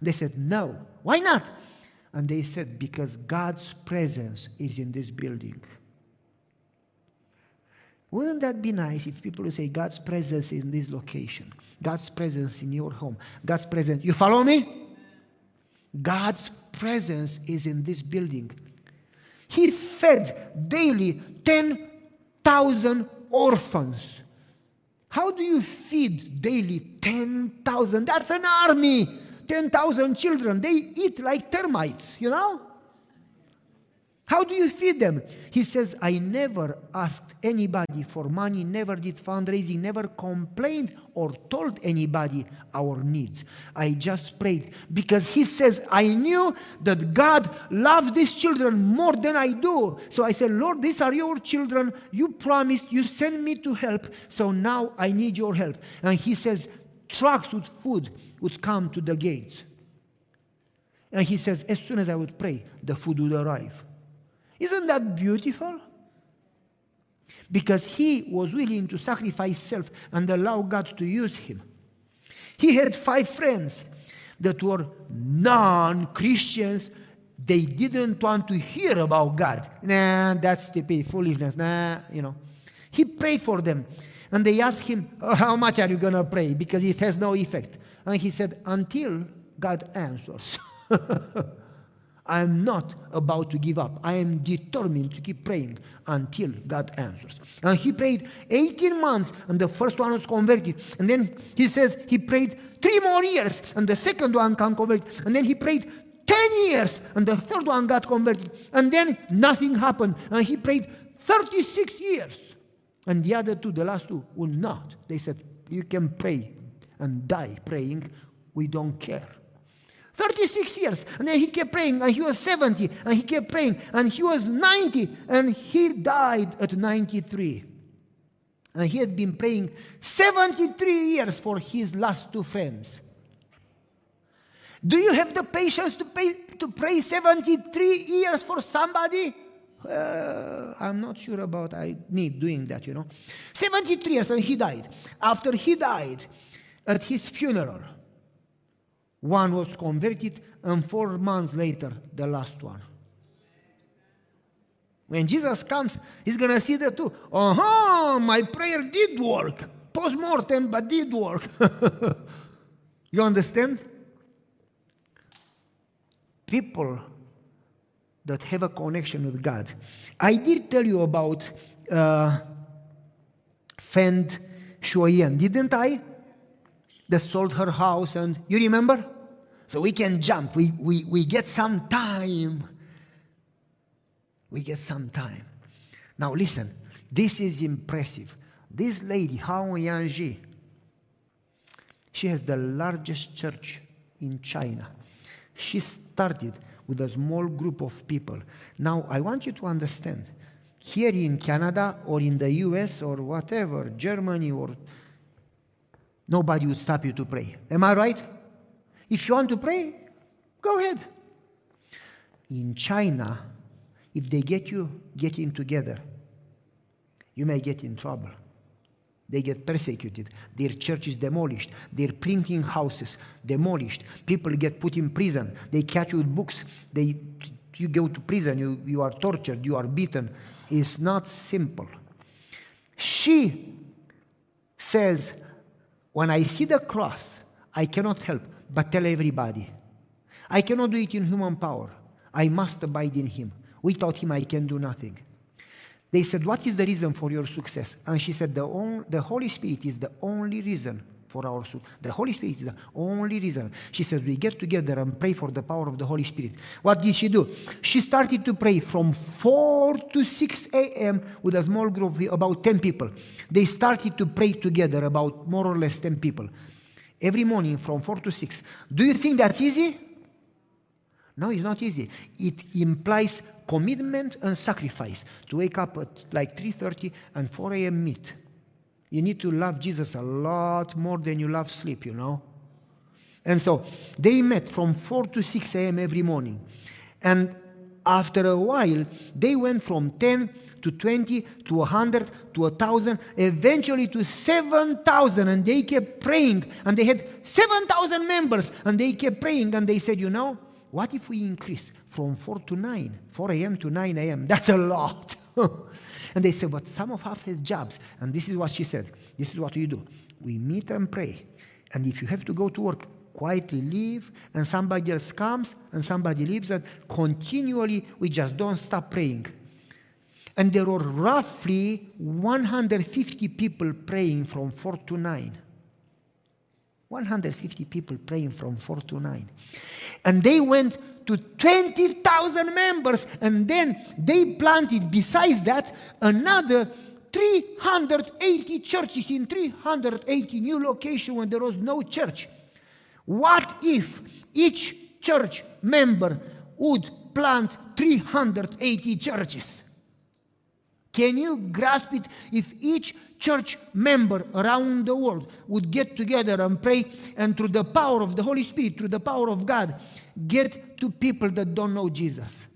They said, No. Why not? And they said, Because God's presence is in this building. Wouldn't that be nice if people would say, God's presence is in this location, God's presence in your home, God's presence. You follow me? God's presence is in this building. He fed daily 10,000 orphans. How do you feed daily 10,000? That's an army. 10,000 children. They eat like termites, you know? How do you feed them? He says, I never asked anybody for money, never did fundraising, never complained or told anybody our needs. I just prayed because he says, I knew that God loves these children more than I do. So I said, Lord, these are your children. You promised, you sent me to help. So now I need your help. And he says, trucks with food would come to the gates. And he says, as soon as I would pray, the food would arrive. Isn't that beautiful? Because he was willing to sacrifice self and allow God to use him. He had five friends that were non Christians. They didn't want to hear about God. Nah, that's stupid, foolishness. Nah, you know. He prayed for them. And they asked him, oh, How much are you going to pray? Because it has no effect. And he said, Until God answers. I am not about to give up. I am determined to keep praying until God answers. And he prayed 18 months, and the first one was converted. And then he says he prayed three more years, and the second one got converted. And then he prayed 10 years, and the third one got converted. And then nothing happened. And he prayed 36 years. And the other two, the last two, will not. They said, You can pray and die praying. We don't care. 36 years. And then he kept praying, and he was 70, and he kept praying, and he was 90, and he died at 93. And he had been praying 73 years for his last two friends. Do you have the patience to, pay, to pray 73 years for somebody? Uh, I'm not sure about I need doing that, you know. 73 years and he died. After he died, at his funeral, one was converted, and four months later, the last one. When Jesus comes, he's going to see the two. Uh my prayer did work. Post mortem, but did work. you understand? People that have a connection with God. I did tell you about uh, Fend Shuoyan, didn't I? That sold her house, and you remember? So we can jump. We, we, we get some time. We get some time. Now listen, this is impressive. This lady, Hao Yanji, she has the largest church in China. She started with a small group of people. Now, I want you to understand here in Canada or in the US or whatever, Germany or nobody would stop you to pray. Am I right? If you want to pray, go ahead. In China, if they get you getting together, you may get in trouble. They get persecuted. Their church is demolished. Their printing houses demolished. People get put in prison. They catch you with books. They, you go to prison. You, you are tortured. You are beaten. It's not simple. She says, when I see the cross, I cannot help but tell everybody. I cannot do it in human power. I must abide in Him. Without Him, I can do nothing. They said, What is the reason for your success? And she said, The, on, the Holy Spirit is the only reason for our soul. The Holy Spirit is the only reason. She says, We get together and pray for the power of the Holy Spirit. What did she do? She started to pray from 4 to 6 a.m. with a small group, of about 10 people. They started to pray together, about more or less 10 people every morning from 4 to 6. Do you think that's easy? No, it's not easy. It implies commitment and sacrifice to wake up at like 3:30 and 4 a.m. meet. You need to love Jesus a lot more than you love sleep, you know. And so they met from 4 to 6 a.m. every morning. And after a while, they went from 10 to 20 to 100 to 1,000, eventually to 7,000. And they kept praying, and they had 7,000 members, and they kept praying, and they said, You know, what if we increase from 4 to 9, 4 a.m. to 9 a.m.? That's a lot. and they said, But some of us have jobs. And this is what she said This is what we do we meet and pray. And if you have to go to work, quietly leave, and somebody else comes, and somebody leaves, and continually we just don't stop praying. And there were roughly 150 people praying from 4 to 9. 150 people praying from 4 to 9. And they went to 20,000 members, and then they planted, besides that, another 380 churches in 380 new locations when there was no church. What if each church member would plant 380 churches? Can you grasp it? If each church member around the world would get together and pray, and through the power of the Holy Spirit, through the power of God, get to people that don't know Jesus.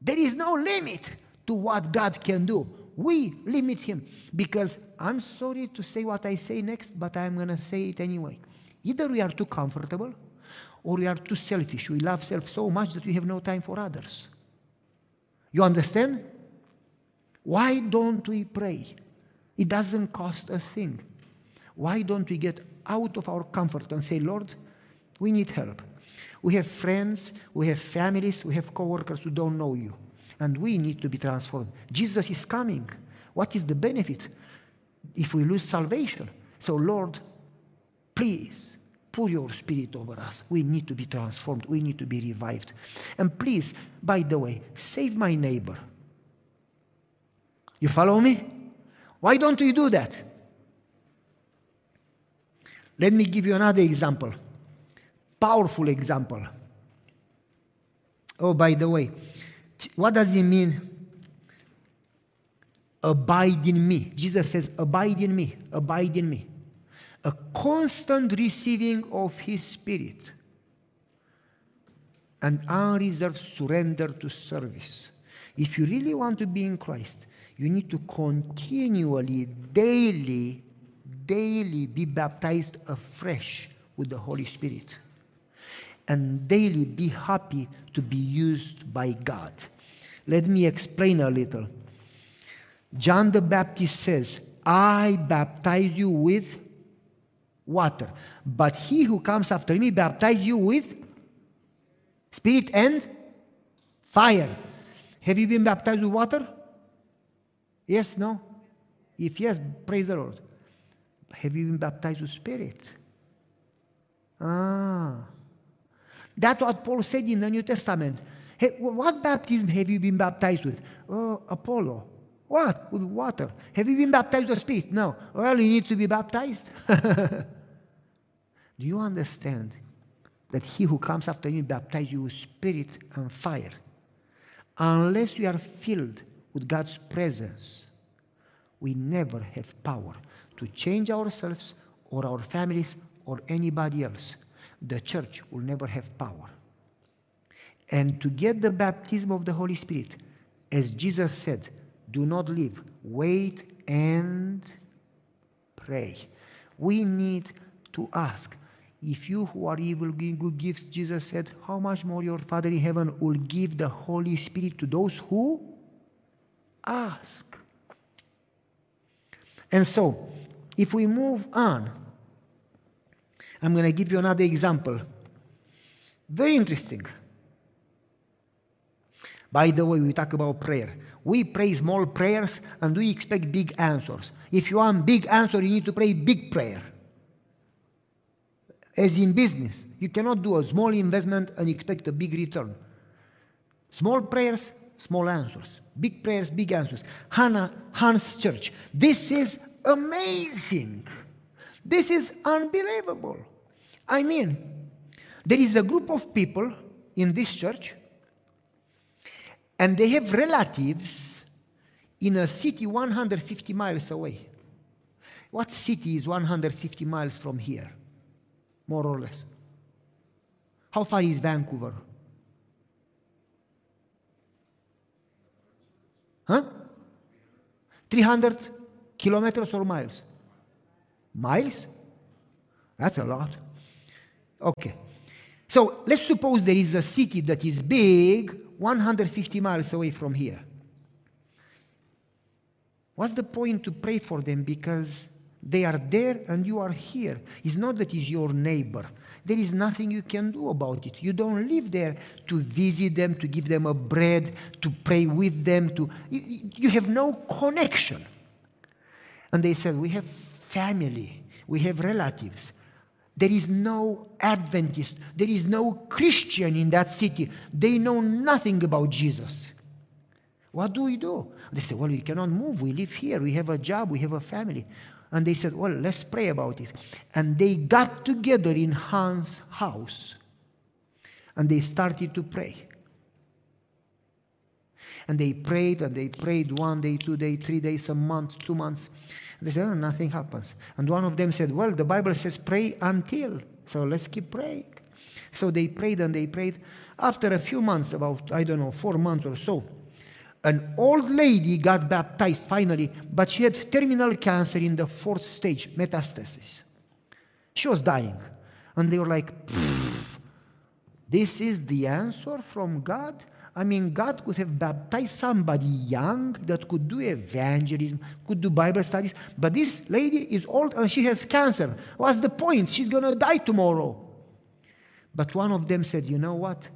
There is no limit to what God can do. We limit Him because I'm sorry to say what I say next, but I'm going to say it anyway. Either we are too comfortable or we are too selfish. We love self so much that we have no time for others. You understand? Why don't we pray? It doesn't cost a thing. Why don't we get out of our comfort and say, Lord, we need help. We have friends, we have families, we have coworkers who don't know you, and we need to be transformed. Jesus is coming. What is the benefit if we lose salvation? So, Lord, please pour your spirit over us. We need to be transformed. We need to be revived. And please, by the way, save my neighbor. You follow me? Why don't we do that? Let me give you another example. Powerful example. Oh, by the way, what does it mean? Abide in me. Jesus says, Abide in me, abide in me. A constant receiving of His Spirit, an unreserved surrender to service. If you really want to be in Christ, you need to continually, daily, daily be baptized afresh with the Holy Spirit. And daily be happy to be used by God. Let me explain a little. John the Baptist says, I baptize you with water, but he who comes after me baptize you with spirit and fire. Have you been baptized with water? Yes, no? If yes, praise the Lord. Have you been baptized with spirit? Ah. That's what Paul said in the New Testament. Hey, what baptism have you been baptized with? Oh, Apollo. What? With water. Have you been baptized with spirit? No. Well, you need to be baptized. Do you understand that he who comes after you baptizes you with spirit and fire? Unless you are filled with God's presence, we never have power to change ourselves or our families or anybody else. The church will never have power. And to get the baptism of the Holy Spirit, as Jesus said, do not leave, wait and pray. We need to ask. If you who are evil give good gifts, Jesus said, how much more your Father in heaven will give the Holy Spirit to those who ask. And so, if we move on, I'm going to give you another example. Very interesting. By the way, we talk about prayer. We pray small prayers and we expect big answers. If you want big answer, you need to pray big prayer. As in business, you cannot do a small investment and expect a big return. Small prayers, small answers. Big prayers, big answers. Hannah, Hans Church. This is amazing. This is unbelievable. I mean, there is a group of people in this church, and they have relatives in a city 150 miles away. What city is 150 miles from here? More or less. How far is Vancouver? Huh? 300 kilometers or miles? Miles? That's a lot. Okay. So let's suppose there is a city that is big, 150 miles away from here. What's the point to pray for them? Because They are there and you are here. It's not that he's your neighbor. There is nothing you can do about it. You don't live there to visit them, to give them a bread, to pray with them. To you, you have no connection. And they said, "We have family. We have relatives. There is no Adventist. There is no Christian in that city. They know nothing about Jesus. What do we do? They said, Well, we cannot move. We live here. We have a job. We have a family. And they said, Well, let's pray about it. And they got together in Hans' house and they started to pray. And they prayed and they prayed one day, two days, three days, a month, two months. They said, oh, nothing happens. And one of them said, Well, the Bible says pray until. So let's keep praying. So they prayed and they prayed. After a few months, about, I don't know, four months or so, an old lady got baptized finally, but she had terminal cancer in the fourth stage, metastasis. She was dying. And they were like, this is the answer from God? I mean, God could have baptized somebody young that could do evangelism, could do Bible studies, but this lady is old and she has cancer. What's the point? She's going to die tomorrow. But one of them said, You know what?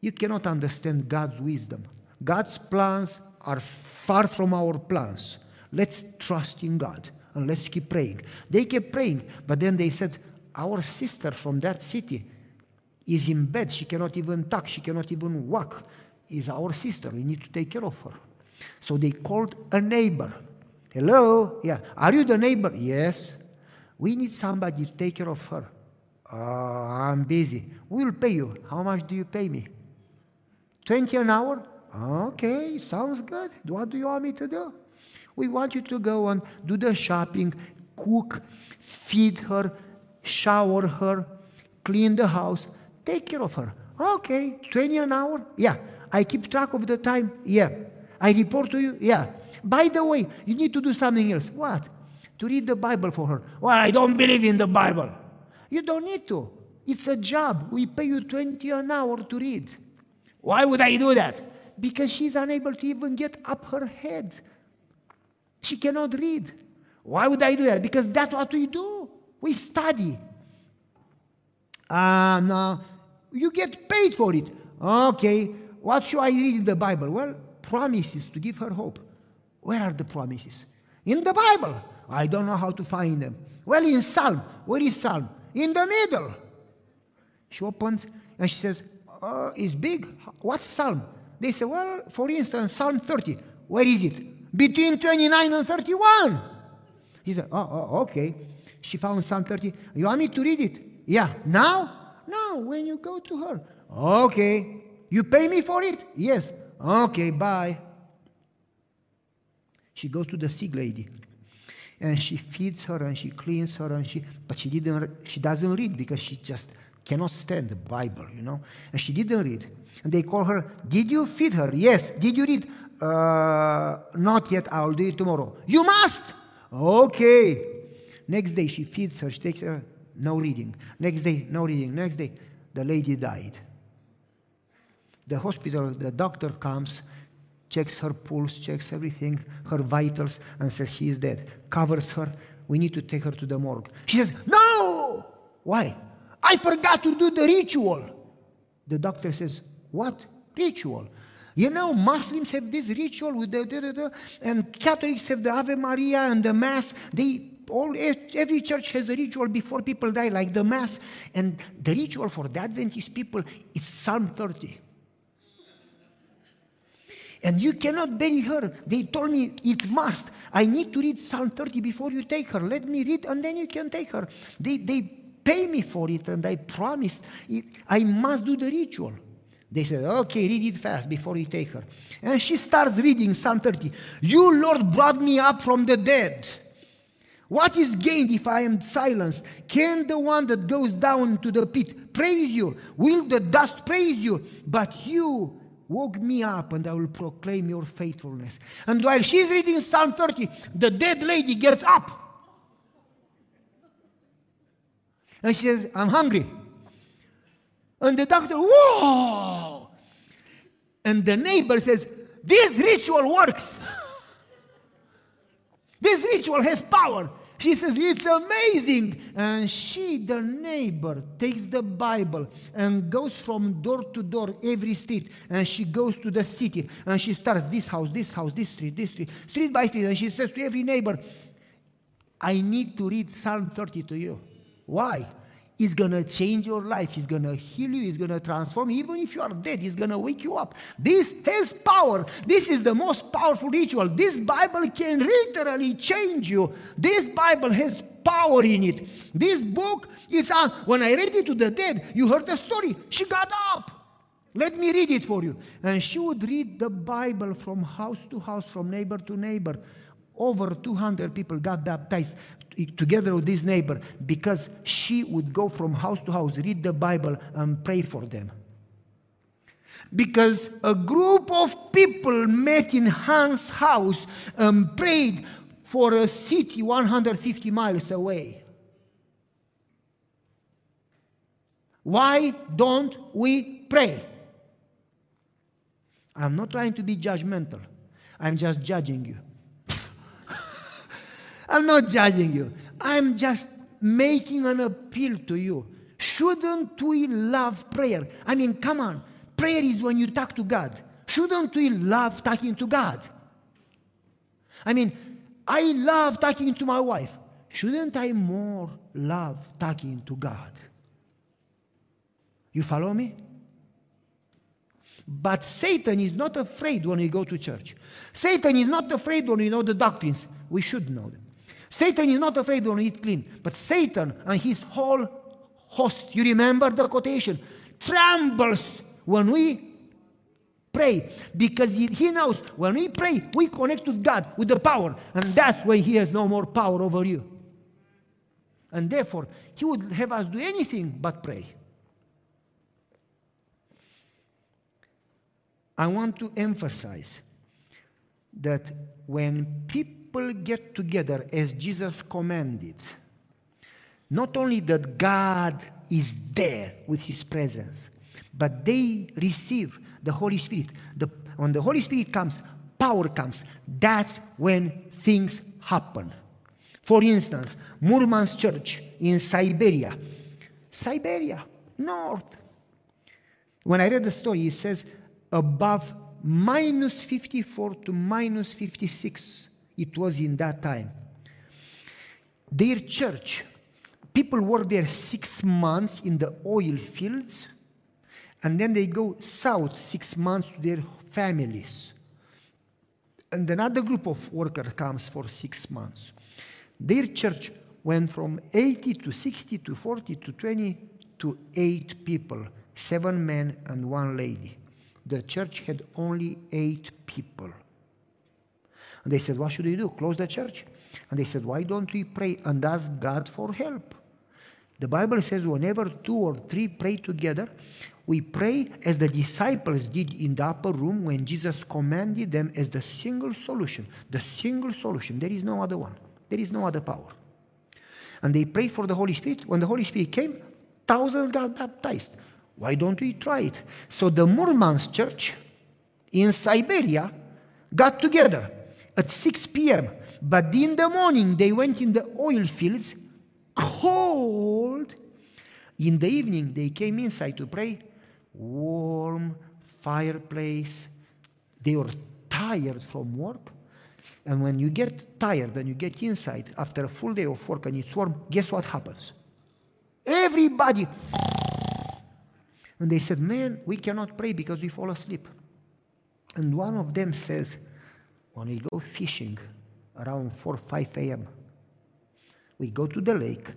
You cannot understand God's wisdom. God's plans are far from our plans. Let's trust in God and let's keep praying. They kept praying, but then they said, Our sister from that city, is in bed. She cannot even talk. She cannot even walk. Is our sister. We need to take care of her. So they called a neighbor. Hello? Yeah. Are you the neighbor? Yes. We need somebody to take care of her. Uh, I'm busy. We'll pay you. How much do you pay me? 20 an hour? Okay, sounds good. What do you want me to do? We want you to go and do the shopping, cook, feed her, shower her, clean the house, Take care of her. Okay, 20 an hour? Yeah. I keep track of the time? Yeah. I report to you? Yeah. By the way, you need to do something else. What? To read the Bible for her. Well, I don't believe in the Bible. You don't need to. It's a job. We pay you 20 an hour to read. Why would I do that? Because she's unable to even get up her head. She cannot read. Why would I do that? Because that's what we do. We study. Ah, uh, you get paid for it. Okay, what should I read in the Bible? Well, promises to give her hope. Where are the promises? In the Bible. I don't know how to find them. Well, in Psalm. Where is Psalm? In the middle. She opens and she says, uh, It's big. What's Psalm? They say, Well, for instance, Psalm 30. Where is it? Between 29 and 31. He said, Oh, oh okay. She found Psalm 30. You want me to read it? Yeah. Now? No, when you go to her. Okay. You pay me for it? Yes. Okay, bye. She goes to the sick lady and she feeds her and she cleans her and she but she didn't she doesn't read because she just cannot stand the bible you know and she didn't read and they call her did you feed her yes did you read uh, not yet i'll do it tomorrow you must okay next day she feeds her she takes her no reading. Next day, no reading. Next day, the lady died. The hospital, the doctor comes, checks her pulse, checks everything, her vitals, and says she is dead. Covers her. We need to take her to the morgue. She says, No! Why? I forgot to do the ritual. The doctor says, What? Ritual. You know, Muslims have this ritual with the, and Catholics have the Ave Maria and the Mass. They all, every church has a ritual before people die, like the Mass. And the ritual for the Adventist people is Psalm 30. And you cannot bury her. They told me it must. I need to read Psalm 30 before you take her. Let me read, and then you can take her. They, they pay me for it, and I promised it, I must do the ritual. They said, okay, read it fast before you take her. And she starts reading Psalm 30. You, Lord, brought me up from the dead. What is gained if I am silenced? Can the one that goes down to the pit praise you? Will the dust praise you? But you woke me up and I will proclaim your faithfulness. And while she's reading Psalm 30, the dead lady gets up. And she says, I'm hungry. And the doctor, whoa! And the neighbor says, This ritual works. This ritual has power. She says, It's amazing. And she, the neighbor, takes the Bible and goes from door to door, every street. And she goes to the city and she starts this house, this house, this street, this street, street by street. And she says to every neighbor, I need to read Psalm 30 to you. Why? It's going to change your life. It's going to heal you. It's going to transform you. Even if you are dead, it's going to wake you up. This has power. This is the most powerful ritual. This Bible can literally change you. This Bible has power in it. This book, it's uh, when I read it to the dead, you heard the story. She got up. Let me read it for you. And she would read the Bible from house to house, from neighbor to neighbor. Over 200 people got baptized together with this neighbor because she would go from house to house, read the Bible, and pray for them. Because a group of people met in Hans' house and prayed for a city 150 miles away. Why don't we pray? I'm not trying to be judgmental. I'm just judging you. I'm not judging you. I'm just making an appeal to you. Shouldn't we love prayer? I mean, come on. Prayer is when you talk to God. Shouldn't we love talking to God? I mean, I love talking to my wife. Shouldn't I more love talking to God? You follow me? But Satan is not afraid when we go to church. Satan is not afraid when we know the doctrines. We should know them. Satan is not afraid when we eat clean. But Satan and his whole host, you remember the quotation, trembles when we pray because he, knows when we pray, we connect with God with the power, and that's when he has no more power over you. And therefore, he would have us do anything but pray. I want to emphasize that when people get together as Jesus commanded, not only that God is there with his presence, but they receive the Holy Spirit. The, when the Holy Spirit comes, power comes. That's when things happen. For instance, Murmansk Church in Siberia, Siberia, north. When I read the story, it says above minus 54 to minus 56, it was in that time. Their church, people work there six months in the oil fields, and then they go south six months to their families. And another group of workers comes for six months. Their church went from 80 to 60 to 40 to 20 to 8 people, seven men and one lady the church had only eight people. And they said, What should we do? Close the church? And they said, Why don't we pray and ask God for help? The Bible says, whenever two or three pray together, we pray as the disciples did in the upper room when Jesus commanded them as the single solution. The single solution. There is no other one, there is no other power. And they prayed for the Holy Spirit. When the Holy Spirit came, thousands got baptized. Why don't we try it? So the Murmansk church in Siberia got together at 6 p.m. But in the morning, they went in the oil fields, cold. In the evening, they came inside to pray. Warm fireplace. They were tired from work. And when you get tired and you get inside after a full day of work and it's warm, guess what happens? Everybody and they said, Man, we cannot pray because we fall asleep. And one of them says, When we go fishing around 4 5 a.m., we go to the lake,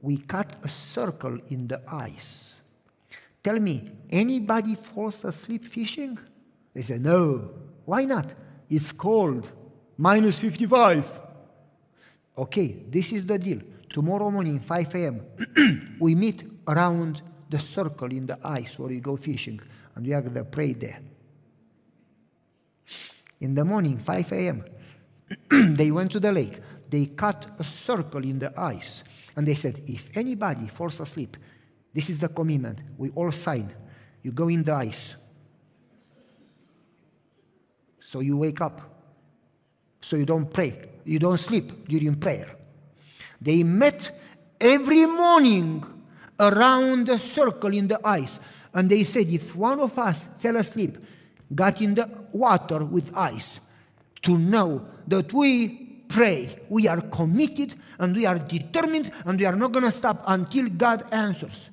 we cut a circle in the ice. Tell me, anybody falls asleep fishing? They say, No. Why not? It's cold, minus 55. Okay, this is the deal. Tomorrow morning, 5 a.m., we meet around the circle in the ice where we go fishing, and we are going to pray there. In the morning, 5 a.m., they went to the lake. They cut a circle in the ice, and they said, If anybody falls asleep, this is the commitment. We all sign. You go in the ice. So you wake up. So you don't pray. You don't sleep during prayer. They met every morning around the circle in the ice. And they said, if one of us fell asleep, got in the water with ice, to know that we pray, we are committed and we are determined and we are not going to stop until God answers.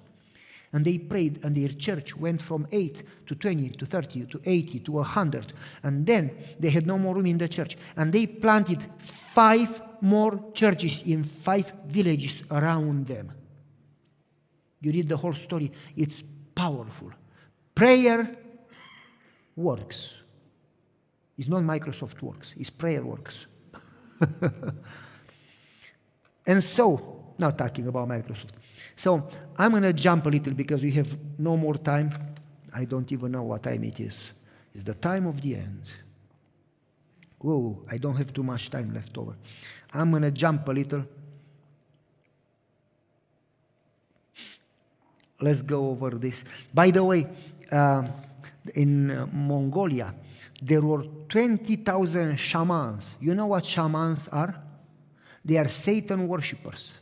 And they prayed, and their church went from 8 to 20 to 30 to 80 to 100. And then they had no more room in the church. And they planted five more churches in five villages around them. You read the whole story, it's powerful. Prayer works. It's not Microsoft works, it's prayer works. and so, not talking about Microsoft. So I'm going to jump a little because we have no more time. I don't even know what time it is. It's the time of the end. Oh, I don't have too much time left over. I'm going to jump a little. Let's go over this. By the way, uh, in uh, Mongolia, there were 20,000 shamans. You know what shamans are? They are Satan worshippers.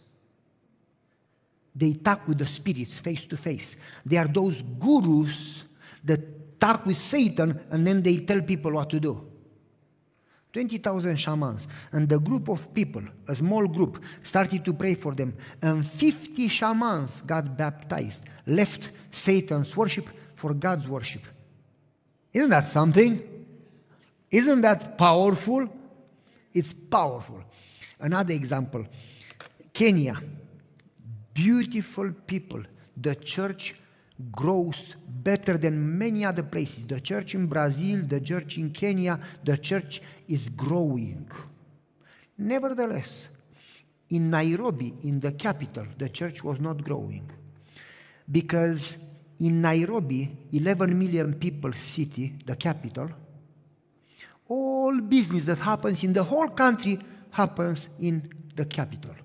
They talk with the spirits face to face. They are those gurus that talk with Satan and then they tell people what to do. 20,000 shamans. And the group of people, a small group, started to pray for them. And 50 shamans got baptized, left Satan's worship for God's worship. Isn't that something? Isn't that powerful? It's powerful. Another example Kenya. Beautiful people. The church grows better than many other places. The church in Brazil, the church in Kenya, the church is growing. Nevertheless, in Nairobi, in the capital, the church was not growing. Because in Nairobi, 11 million people city, the capital, all business that happens in the whole country happens in the capital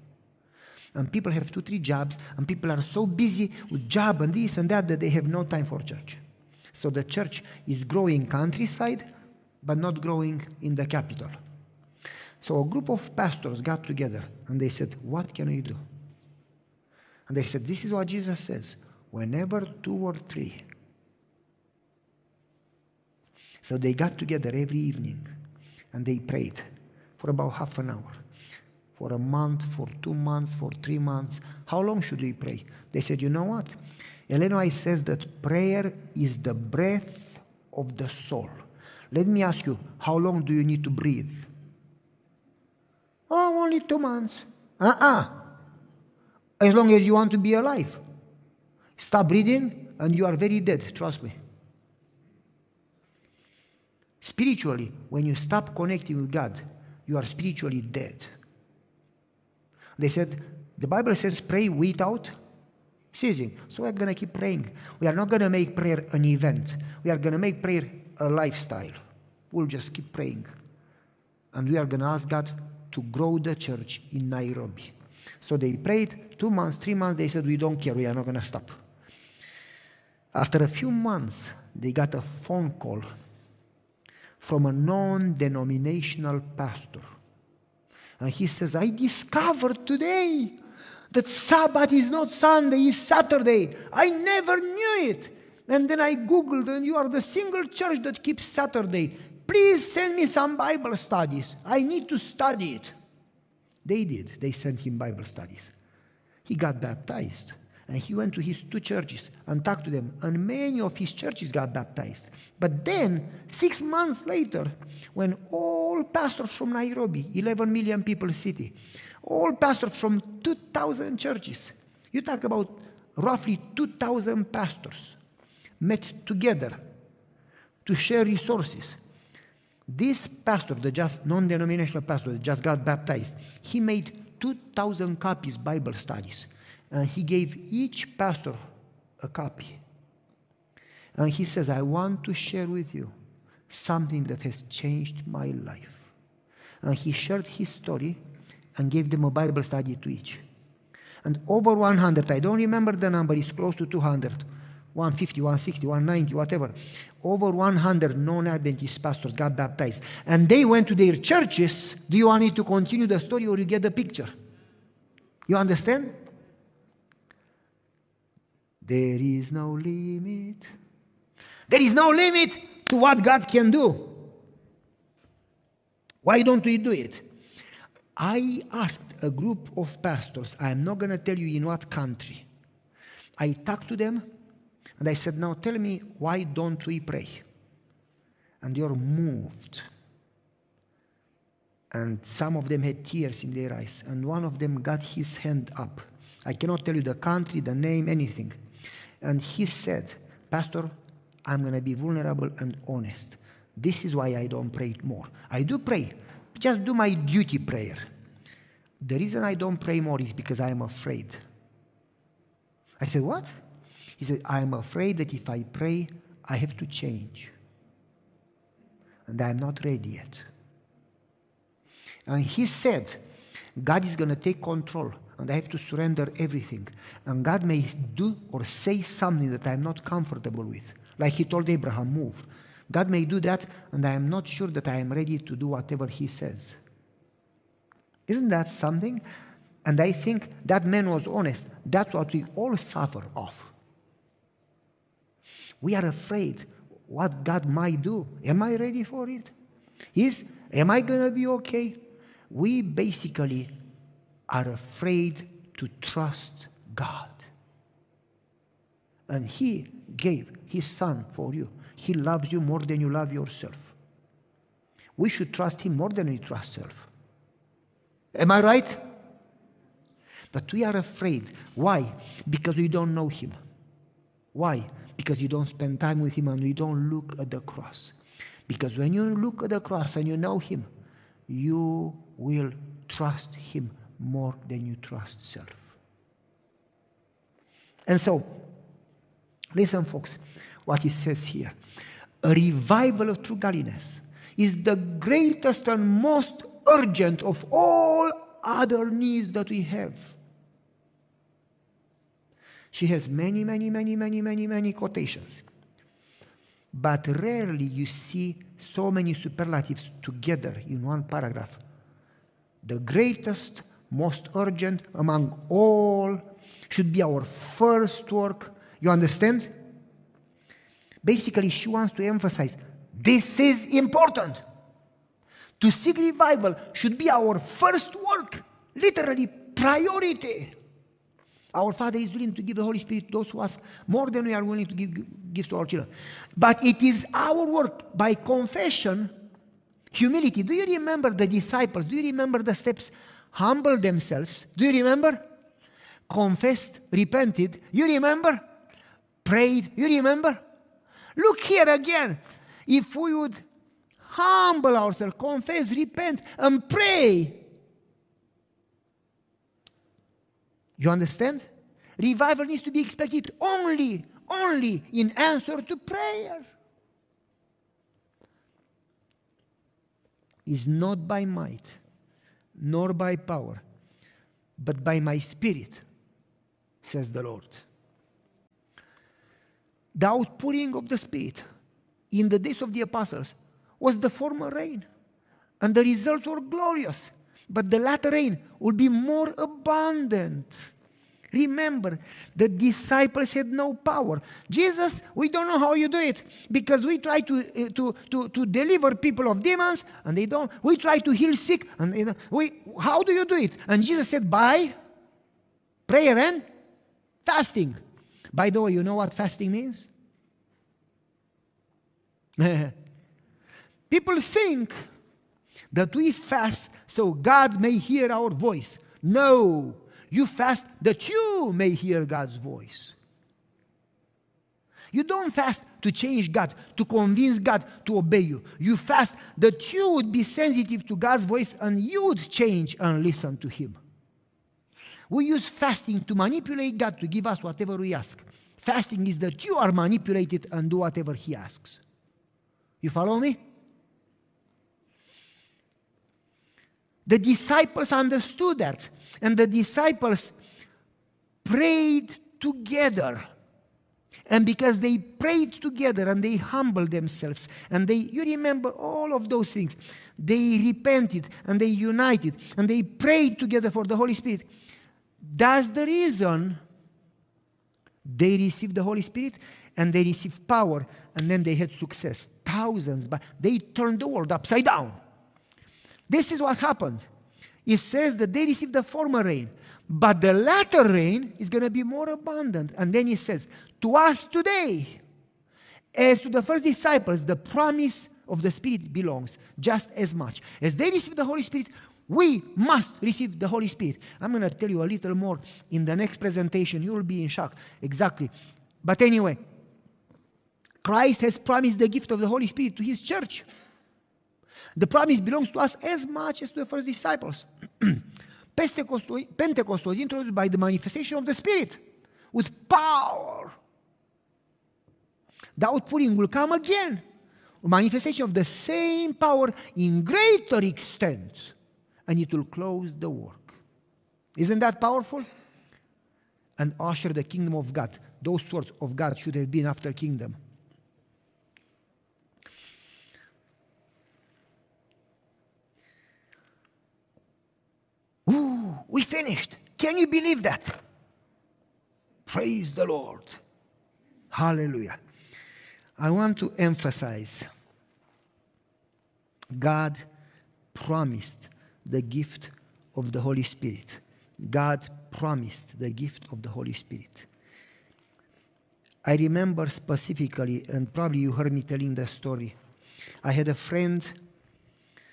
and people have two, three jobs, and people are so busy with job and this and that that they have no time for church. So the church is growing countryside, but not growing in the capital. So a group of pastors got together and they said, What can we do? And they said, This is what Jesus says whenever two or three. So they got together every evening and they prayed for about half an hour for a month, for two months, for three months. How long should we pray? They said, You know what? Ellen says that prayer is the breath of the soul. Let me ask you, how long do you need to breathe? Oh, only two months. Uh uh-uh. uh As long as you want to be alive. Stop breathing and you are very dead, trust me. Spiritually, when you stop connecting with God, you are spiritually dead. They said, the Bible says pray without ceasing. So we're going to keep praying. We are not going to make prayer an event. We are going to make prayer a lifestyle. We'll just keep praying. And we are going to ask God to grow the church in Nairobi. So they prayed two months, three months. They said, We don't care. We are not going to stop. After a few months, they got a phone call from a non denominational pastor and he says, I discovered today that Sabbath is not Sunday, it's Saturday. I never knew it. And then I Googled, and you are the single church that keeps Saturday. Please send me some Bible studies. I need to study it. They did. They sent him Bible studies. He got baptized. And he went to his two churches and talked to them, and many of his churches got baptized. But then, six months later, when all pastors from Nairobi, 11 million people city, all pastors from 2,000 churches, you talk about roughly 2,000 pastors, met together to share resources. This pastor, the just non-denominational pastor that just got baptized, he made 2,000 copies Bible studies and he gave each pastor a copy. And he says, I want to share with you something that has changed my life. And he shared his story and gave them a Bible study to each. And over 100, I don't remember the number, it's close to 200, 150, 160, 190, whatever. Over 100 non Adventist pastors got baptized. And they went to their churches. Do you want me to continue the story or you get the picture? You understand? There is no limit. There is no limit to what God can do. Why don't we do it? I asked a group of pastors, I'm not going to tell you in what country. I talked to them and I said, Now tell me, why don't we pray? And are moved. And some of them had tears in their eyes. And one of them got his hand up. I cannot tell you the country, the name, anything. And he said, Pastor, I'm going to be vulnerable and honest. This is why I don't pray more. I do pray, just do my duty prayer. The reason I don't pray more is because I am afraid. I said, What? He said, I am afraid that if I pray, I have to change. And I am not ready yet. And he said, God is going to take control and I have to surrender everything. And God may do or say something that I'm not comfortable with. Like he told Abraham, move. God may do that, and I am not sure that I am ready to do whatever he says. Isn't that something? And I think that man was honest. That's what we all suffer of. We are afraid what God might do. Am I ready for it? Is am I going to be okay? We basically are afraid to trust God. And He gave His Son for you. He loves you more than you love yourself. We should trust Him more than we trust self. Am I right? But we are afraid. Why? Because we don't know Him. Why? Because you don't spend time with Him and we don't look at the cross. Because when you look at the cross and you know Him, you will trust Him more than you trust self. And so, listen, folks, what it says here. A revival of true godliness is the greatest and most urgent of all other needs that we have. She has many, many, many, many, many, many quotations. But rarely you see so many superlatives together in one paragraph. The greatest, most urgent among all should be our first work. You understand? Basically, she wants to emphasize this is important. To seek revival should be our first work, literally, priority. Our Father is willing to give the Holy Spirit to those who ask more than we are willing to give gifts to our children. But it is our work by confession, humility. Do you remember the disciples? Do you remember the steps? Humble themselves. Do you remember? Confessed, repented. You remember? Prayed. You remember? Look here again. If we would humble ourselves, confess, repent, and pray. You understand? Revival needs to be expected only, only in answer to prayer. Is not by might, nor by power, but by my spirit, says the Lord. The outpouring of the Spirit in the days of the apostles was the former rain, and the results were glorious. But the latter rain will be more abundant. Remember, the disciples had no power. Jesus, we don't know how you do it because we try to, uh, to, to, to deliver people of demons and they don't. We try to heal sick and they don't. We, how do you do it? And Jesus said, by prayer and fasting. By the way, you know what fasting means? People think that we fast so God may hear our voice. No, you fast that you may hear God's voice. You don't fast to change God, to convince God to obey you. You fast that you would be sensitive to God's voice and you would change and listen to Him. We use fasting to manipulate God to give us whatever we ask. Fasting is that you are manipulated and do whatever He asks. You follow me? The disciples understood that, and the disciples prayed together. And because they prayed together and they humbled themselves, and they, you remember all of those things, they repented and they united and they prayed together for the Holy Spirit. That's the reason they received the Holy Spirit and they received power and then they had success. Thousands, but they turned the world upside down. This is what happened. It says that they received the former rain, but the latter rain is going to be more abundant. And then it says, To us today, as to the first disciples, the promise of the Spirit belongs just as much. As they received the Holy Spirit, we must receive the Holy Spirit. I'm going to tell you a little more in the next presentation. You will be in shock. Exactly. But anyway, Christ has promised the gift of the Holy Spirit to his church. The promise belongs to us as much as to the first disciples. Pentecost was introduced by the manifestation of the Spirit with power. The outpouring will come again. Manifestation of the same power in greater extent, and it will close the work. Isn't that powerful? And usher the kingdom of God. Those words of God should have been after kingdom. We finished. Can you believe that? Praise the Lord. Hallelujah. I want to emphasize God promised the gift of the Holy Spirit. God promised the gift of the Holy Spirit. I remember specifically, and probably you heard me telling the story. I had a friend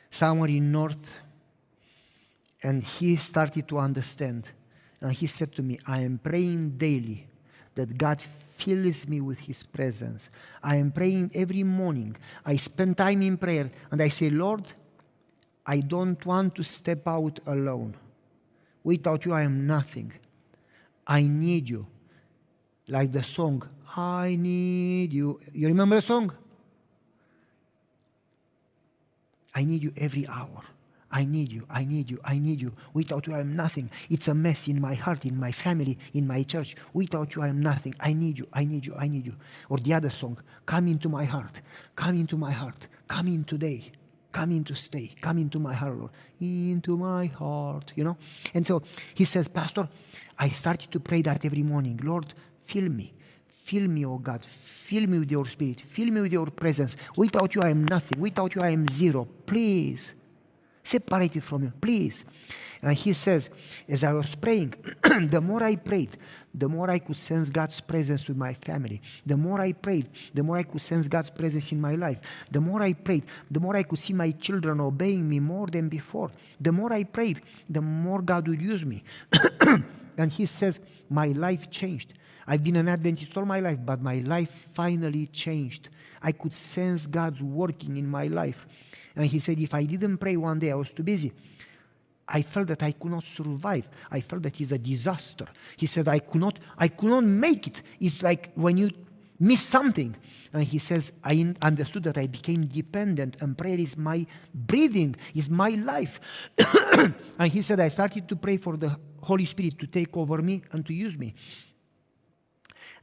somewhere in North and he started to understand. And he said to me, I am praying daily that God fills me with his presence. I am praying every morning. I spend time in prayer and I say, Lord, I don't want to step out alone. Without you, I am nothing. I need you. Like the song, I need you. You remember the song? I need you every hour. I need you, I need you, I need you. Without you, I am nothing. It's a mess in my heart, in my family, in my church. Without you, I am nothing. I need you, I need you, I need you. Or the other song, Come into my heart, come into my heart, come in today, come in to stay, come into my heart, Lord, into my heart, you know? And so he says, Pastor, I started to pray that every morning. Lord, fill me. Fill me, oh God. Fill me with your spirit. Fill me with your presence. Without you, I am nothing. Without you, I am zero. Please separated from you, please. And he says, as I was praying, the more I prayed, the more I could sense God's presence with my family. The more I prayed, the more I could sense God's presence in my life. The more I prayed, the more I could see my children obeying me more than before. The more I prayed, the more God would use me. and he says, My life changed. I've been an Adventist all my life, but my life finally changed. I could sense God's working in my life. And he said, if I didn't pray one day, I was too busy. I felt that I could not survive. I felt that it's a disaster. He said, I could not, I could not make it. It's like when you miss something. And he says, I understood that I became dependent, and prayer is my breathing, is my life. and he said, I started to pray for the Holy Spirit to take over me and to use me.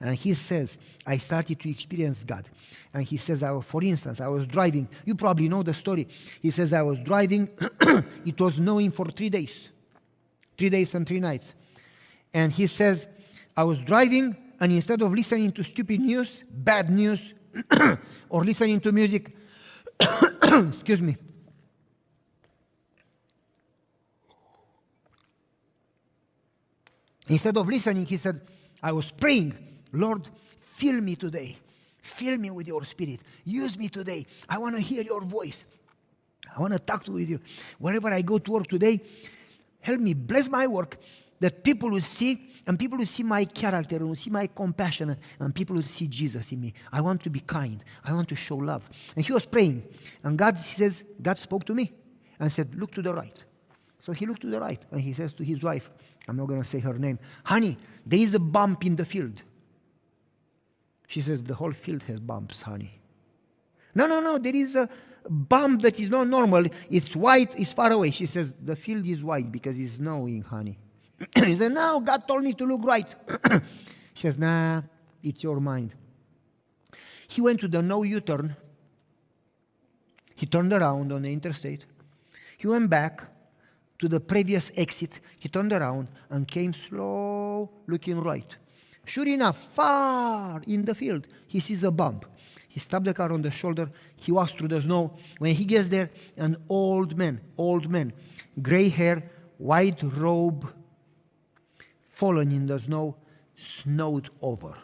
And he says, I started to experience God. And he says, I, for instance, I was driving. You probably know the story. He says, I was driving. it was snowing for three days. Three days and three nights. And he says, I was driving, and instead of listening to stupid news, bad news, or listening to music, excuse me, instead of listening, he said, I was praying Lord, fill me today. Fill me with your spirit. Use me today. I want to hear your voice. I want to talk to with you. Wherever I go to work today, help me bless my work that people will see and people will see my character will see my compassion and people will see Jesus in me. I want to be kind. I want to show love. And he was praying and God says, God spoke to me and said, look to the right. So he looked to the right and he says to his wife, I'm not going to say her name, honey, there is a bump in the field. She says, The whole field has bumps, honey. No, no, no, there is a bump that is not normal. It's white, it's far away. She says, The field is white because it's snowing, honey. he said, No, God told me to look right. she says, Nah, it's your mind. He went to the no U turn. He turned around on the interstate. He went back to the previous exit. He turned around and came slow, looking right. Sure enough, far in the field, he sees a bump. He stops the car on the shoulder. He walks through the snow. When he gets there, an old man, old man, gray hair, white robe, fallen in the snow, snowed over.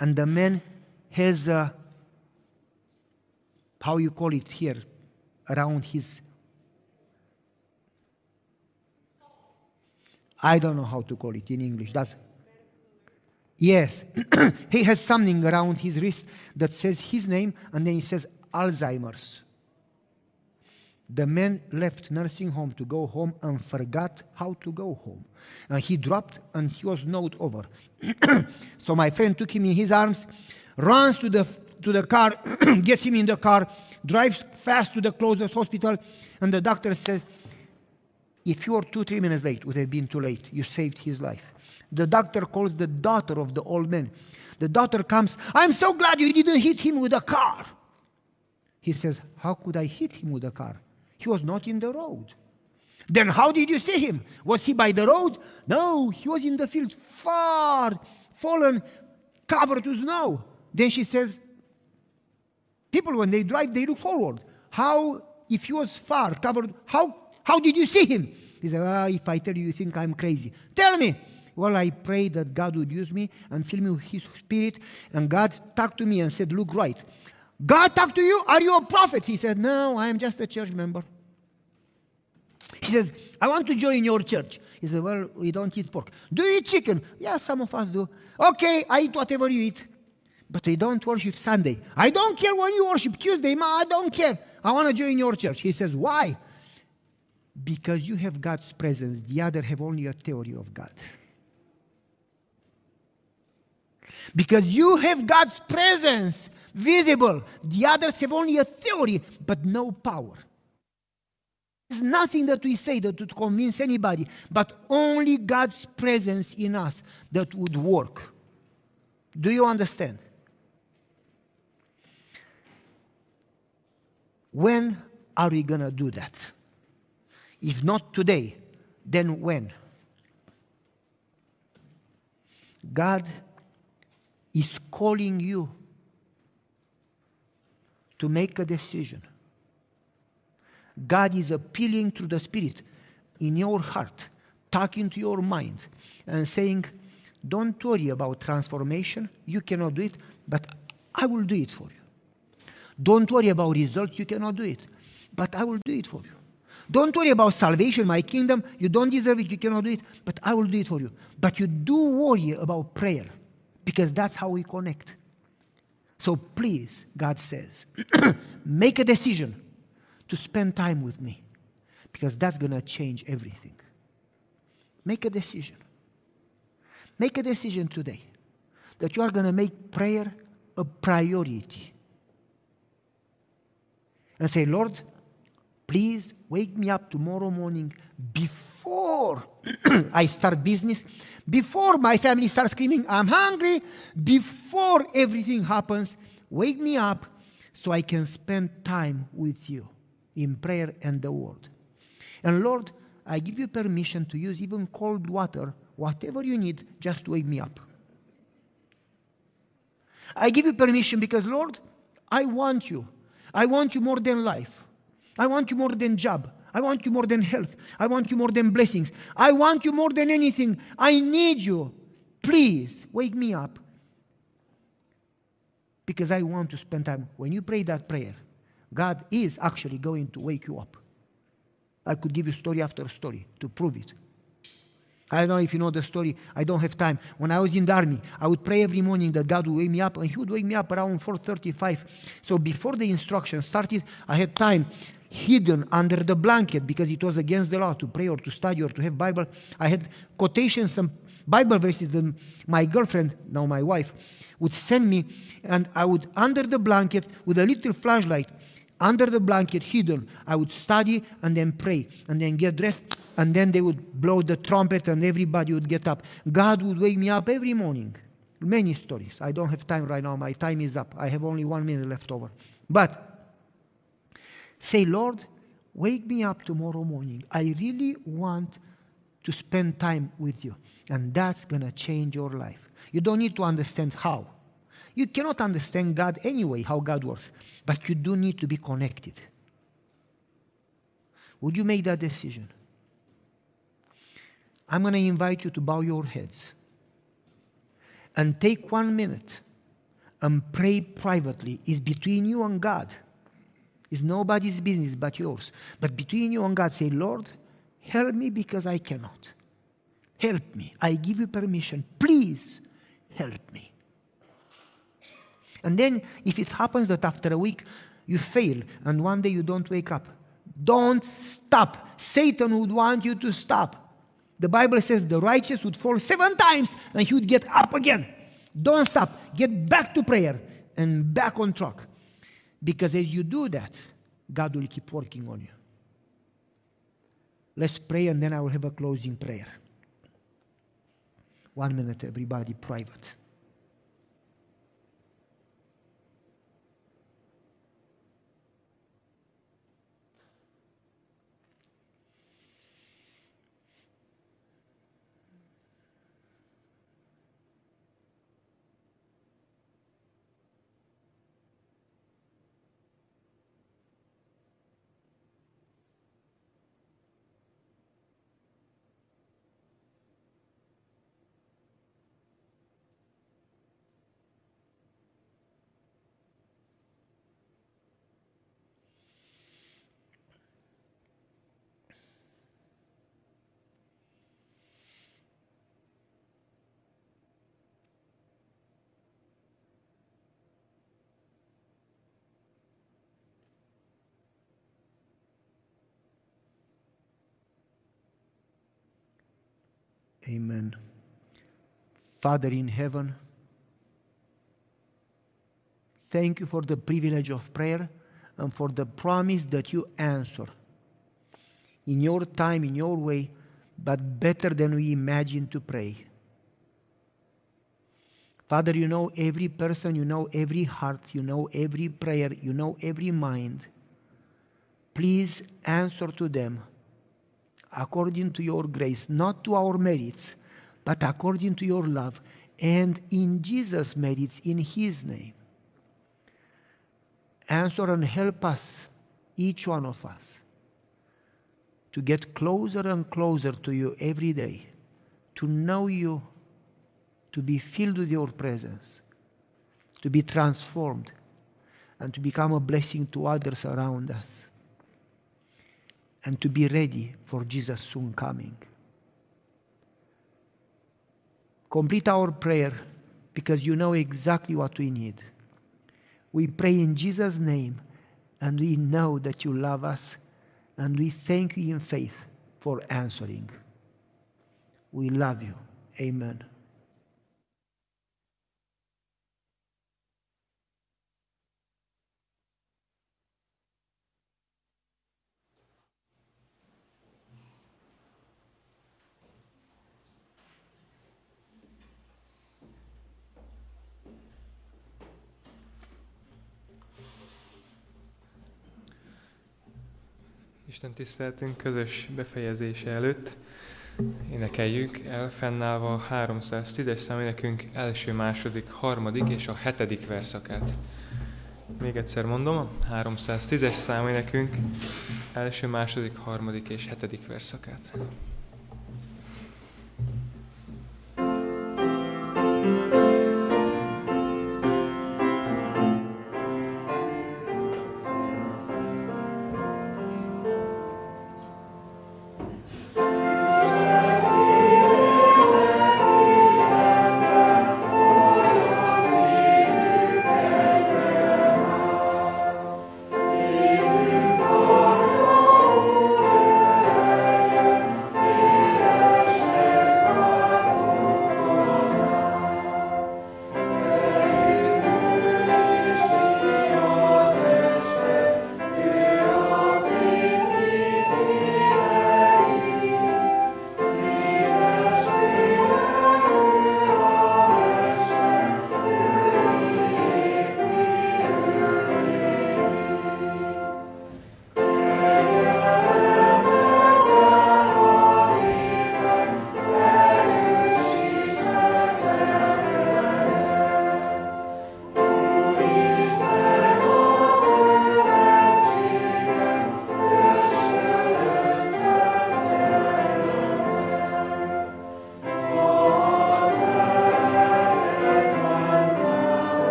And the man has a, how you call it here, around his I don't know how to call it in English. That's yes. he has something around his wrist that says his name and then he says Alzheimer's. The man left nursing home to go home and forgot how to go home. And he dropped and he was knocked over. so my friend took him in his arms, runs to the to the car, gets him in the car, drives fast to the closest hospital, and the doctor says, if you were two, three minutes late, would have been too late. You saved his life. The doctor calls the daughter of the old man. The daughter comes, I'm so glad you didn't hit him with a car. He says, How could I hit him with a car? He was not in the road. Then how did you see him? Was he by the road? No, he was in the field, far, fallen, covered with snow. Then she says, People, when they drive, they look forward. How, if he was far, covered, how, how did you see him? He said, ah, If I tell you, you think I'm crazy. Tell me. Well, I prayed that God would use me and fill me with His Spirit. And God talked to me and said, Look right. God talked to you? Are you a prophet? He said, No, I am just a church member. He says, I want to join your church. He said, Well, we don't eat pork. Do you eat chicken? Yeah, some of us do. Okay, I eat whatever you eat. But they don't worship Sunday. I don't care when you worship Tuesday, ma, I don't care. I want to join your church. He says, Why? Because you have God's presence, the other have only a theory of God. Because you have God's presence visible, the others have only a theory, but no power. There's nothing that we say that would convince anybody, but only God's presence in us that would work. Do you understand? When are we going to do that? If not today, then when? God is calling you to make a decision. God is appealing through the Spirit in your heart, talking to your mind, and saying, Don't worry about transformation. You cannot do it, but I will do it for you. Don't worry about results. You cannot do it, but I will do it for you. Don't worry about salvation, my kingdom. You don't deserve it. You cannot do it, but I will do it for you. But you do worry about prayer because that's how we connect. So please, God says, make a decision to spend time with me because that's going to change everything. Make a decision. Make a decision today that you are going to make prayer a priority. And say, Lord, please wake me up tomorrow morning before I start business, before my family starts screaming, I'm hungry, before everything happens, wake me up so I can spend time with you in prayer and the word. And Lord, I give you permission to use even cold water, whatever you need, just wake me up. I give you permission because, Lord, I want you. I want you more than life. I want you more than job. I want you more than health. I want you more than blessings. I want you more than anything. I need you. Please wake me up. Because I want to spend time. When you pray that prayer, God is actually going to wake you up. I could give you story after story to prove it. I don't know if you know the story. I don't have time. When I was in the army, I would pray every morning that God would wake me up, and He would wake me up around 4:35. So before the instruction started, I had time hidden under the blanket because it was against the law to pray or to study or to have Bible. I had quotations and Bible verses that my girlfriend, now my wife, would send me, and I would under the blanket with a little flashlight under the blanket hidden i would study and then pray and then get dressed and then they would blow the trumpet and everybody would get up. God would wake me up every morning. Many stories. I don't have time right now. My time is up. I have only one minute left over. But say lord wake me up tomorrow morning. I really want to spend time with you. And that's going to change your life. You don't need to understand how. You cannot understand God anyway, how God works, but you do need to be connected. Would you make that decision? I'm going to invite you to bow your heads and take one minute and pray privately. It's between you and God. It's nobody's business but yours. But between you and God, say, Lord, help me because I cannot. Help me. I give you permission. Please help me. And then, if it happens that after a week you fail and one day you don't wake up, don't stop. Satan would want you to stop. The Bible says the righteous would fall seven times and he would get up again. Don't stop. Get back to prayer and back on track. Because as you do that, God will keep working on you. Let's pray and then I will have a closing prayer. One minute, everybody, private. Amen. Father in heaven, thank you for the privilege of prayer and for the promise that you answer in your time, in your way, but better than we imagine to pray. Father, you know every person, you know every heart, you know every prayer, you know every mind. Please answer to them according to your grace, not to our merits, but according to your love, and in Jesus' merits, in His name. Answer and help us, each one of us, to get closer and closer to you every day, to know you, to be filled with your presence, to be transformed, and to become a blessing to others around us and to be ready for Jesus' soon coming. Complete our prayer because you know exactly what we need. We pray in Jesus' name and we know that you love us and we thank you in faith for answering. We love you. Amen. Isten tiszteltünk közös befejezése előtt énekeljük el fennállva a 310-es száménekünk első, második, harmadik és a hetedik verszakát. Még egyszer mondom, a 310-es száménekünk első, második, harmadik és hetedik verszakát.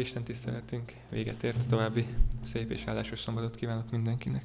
Isten tiszteletünk véget ért, további szép és áldásos szombatot kívánok mindenkinek.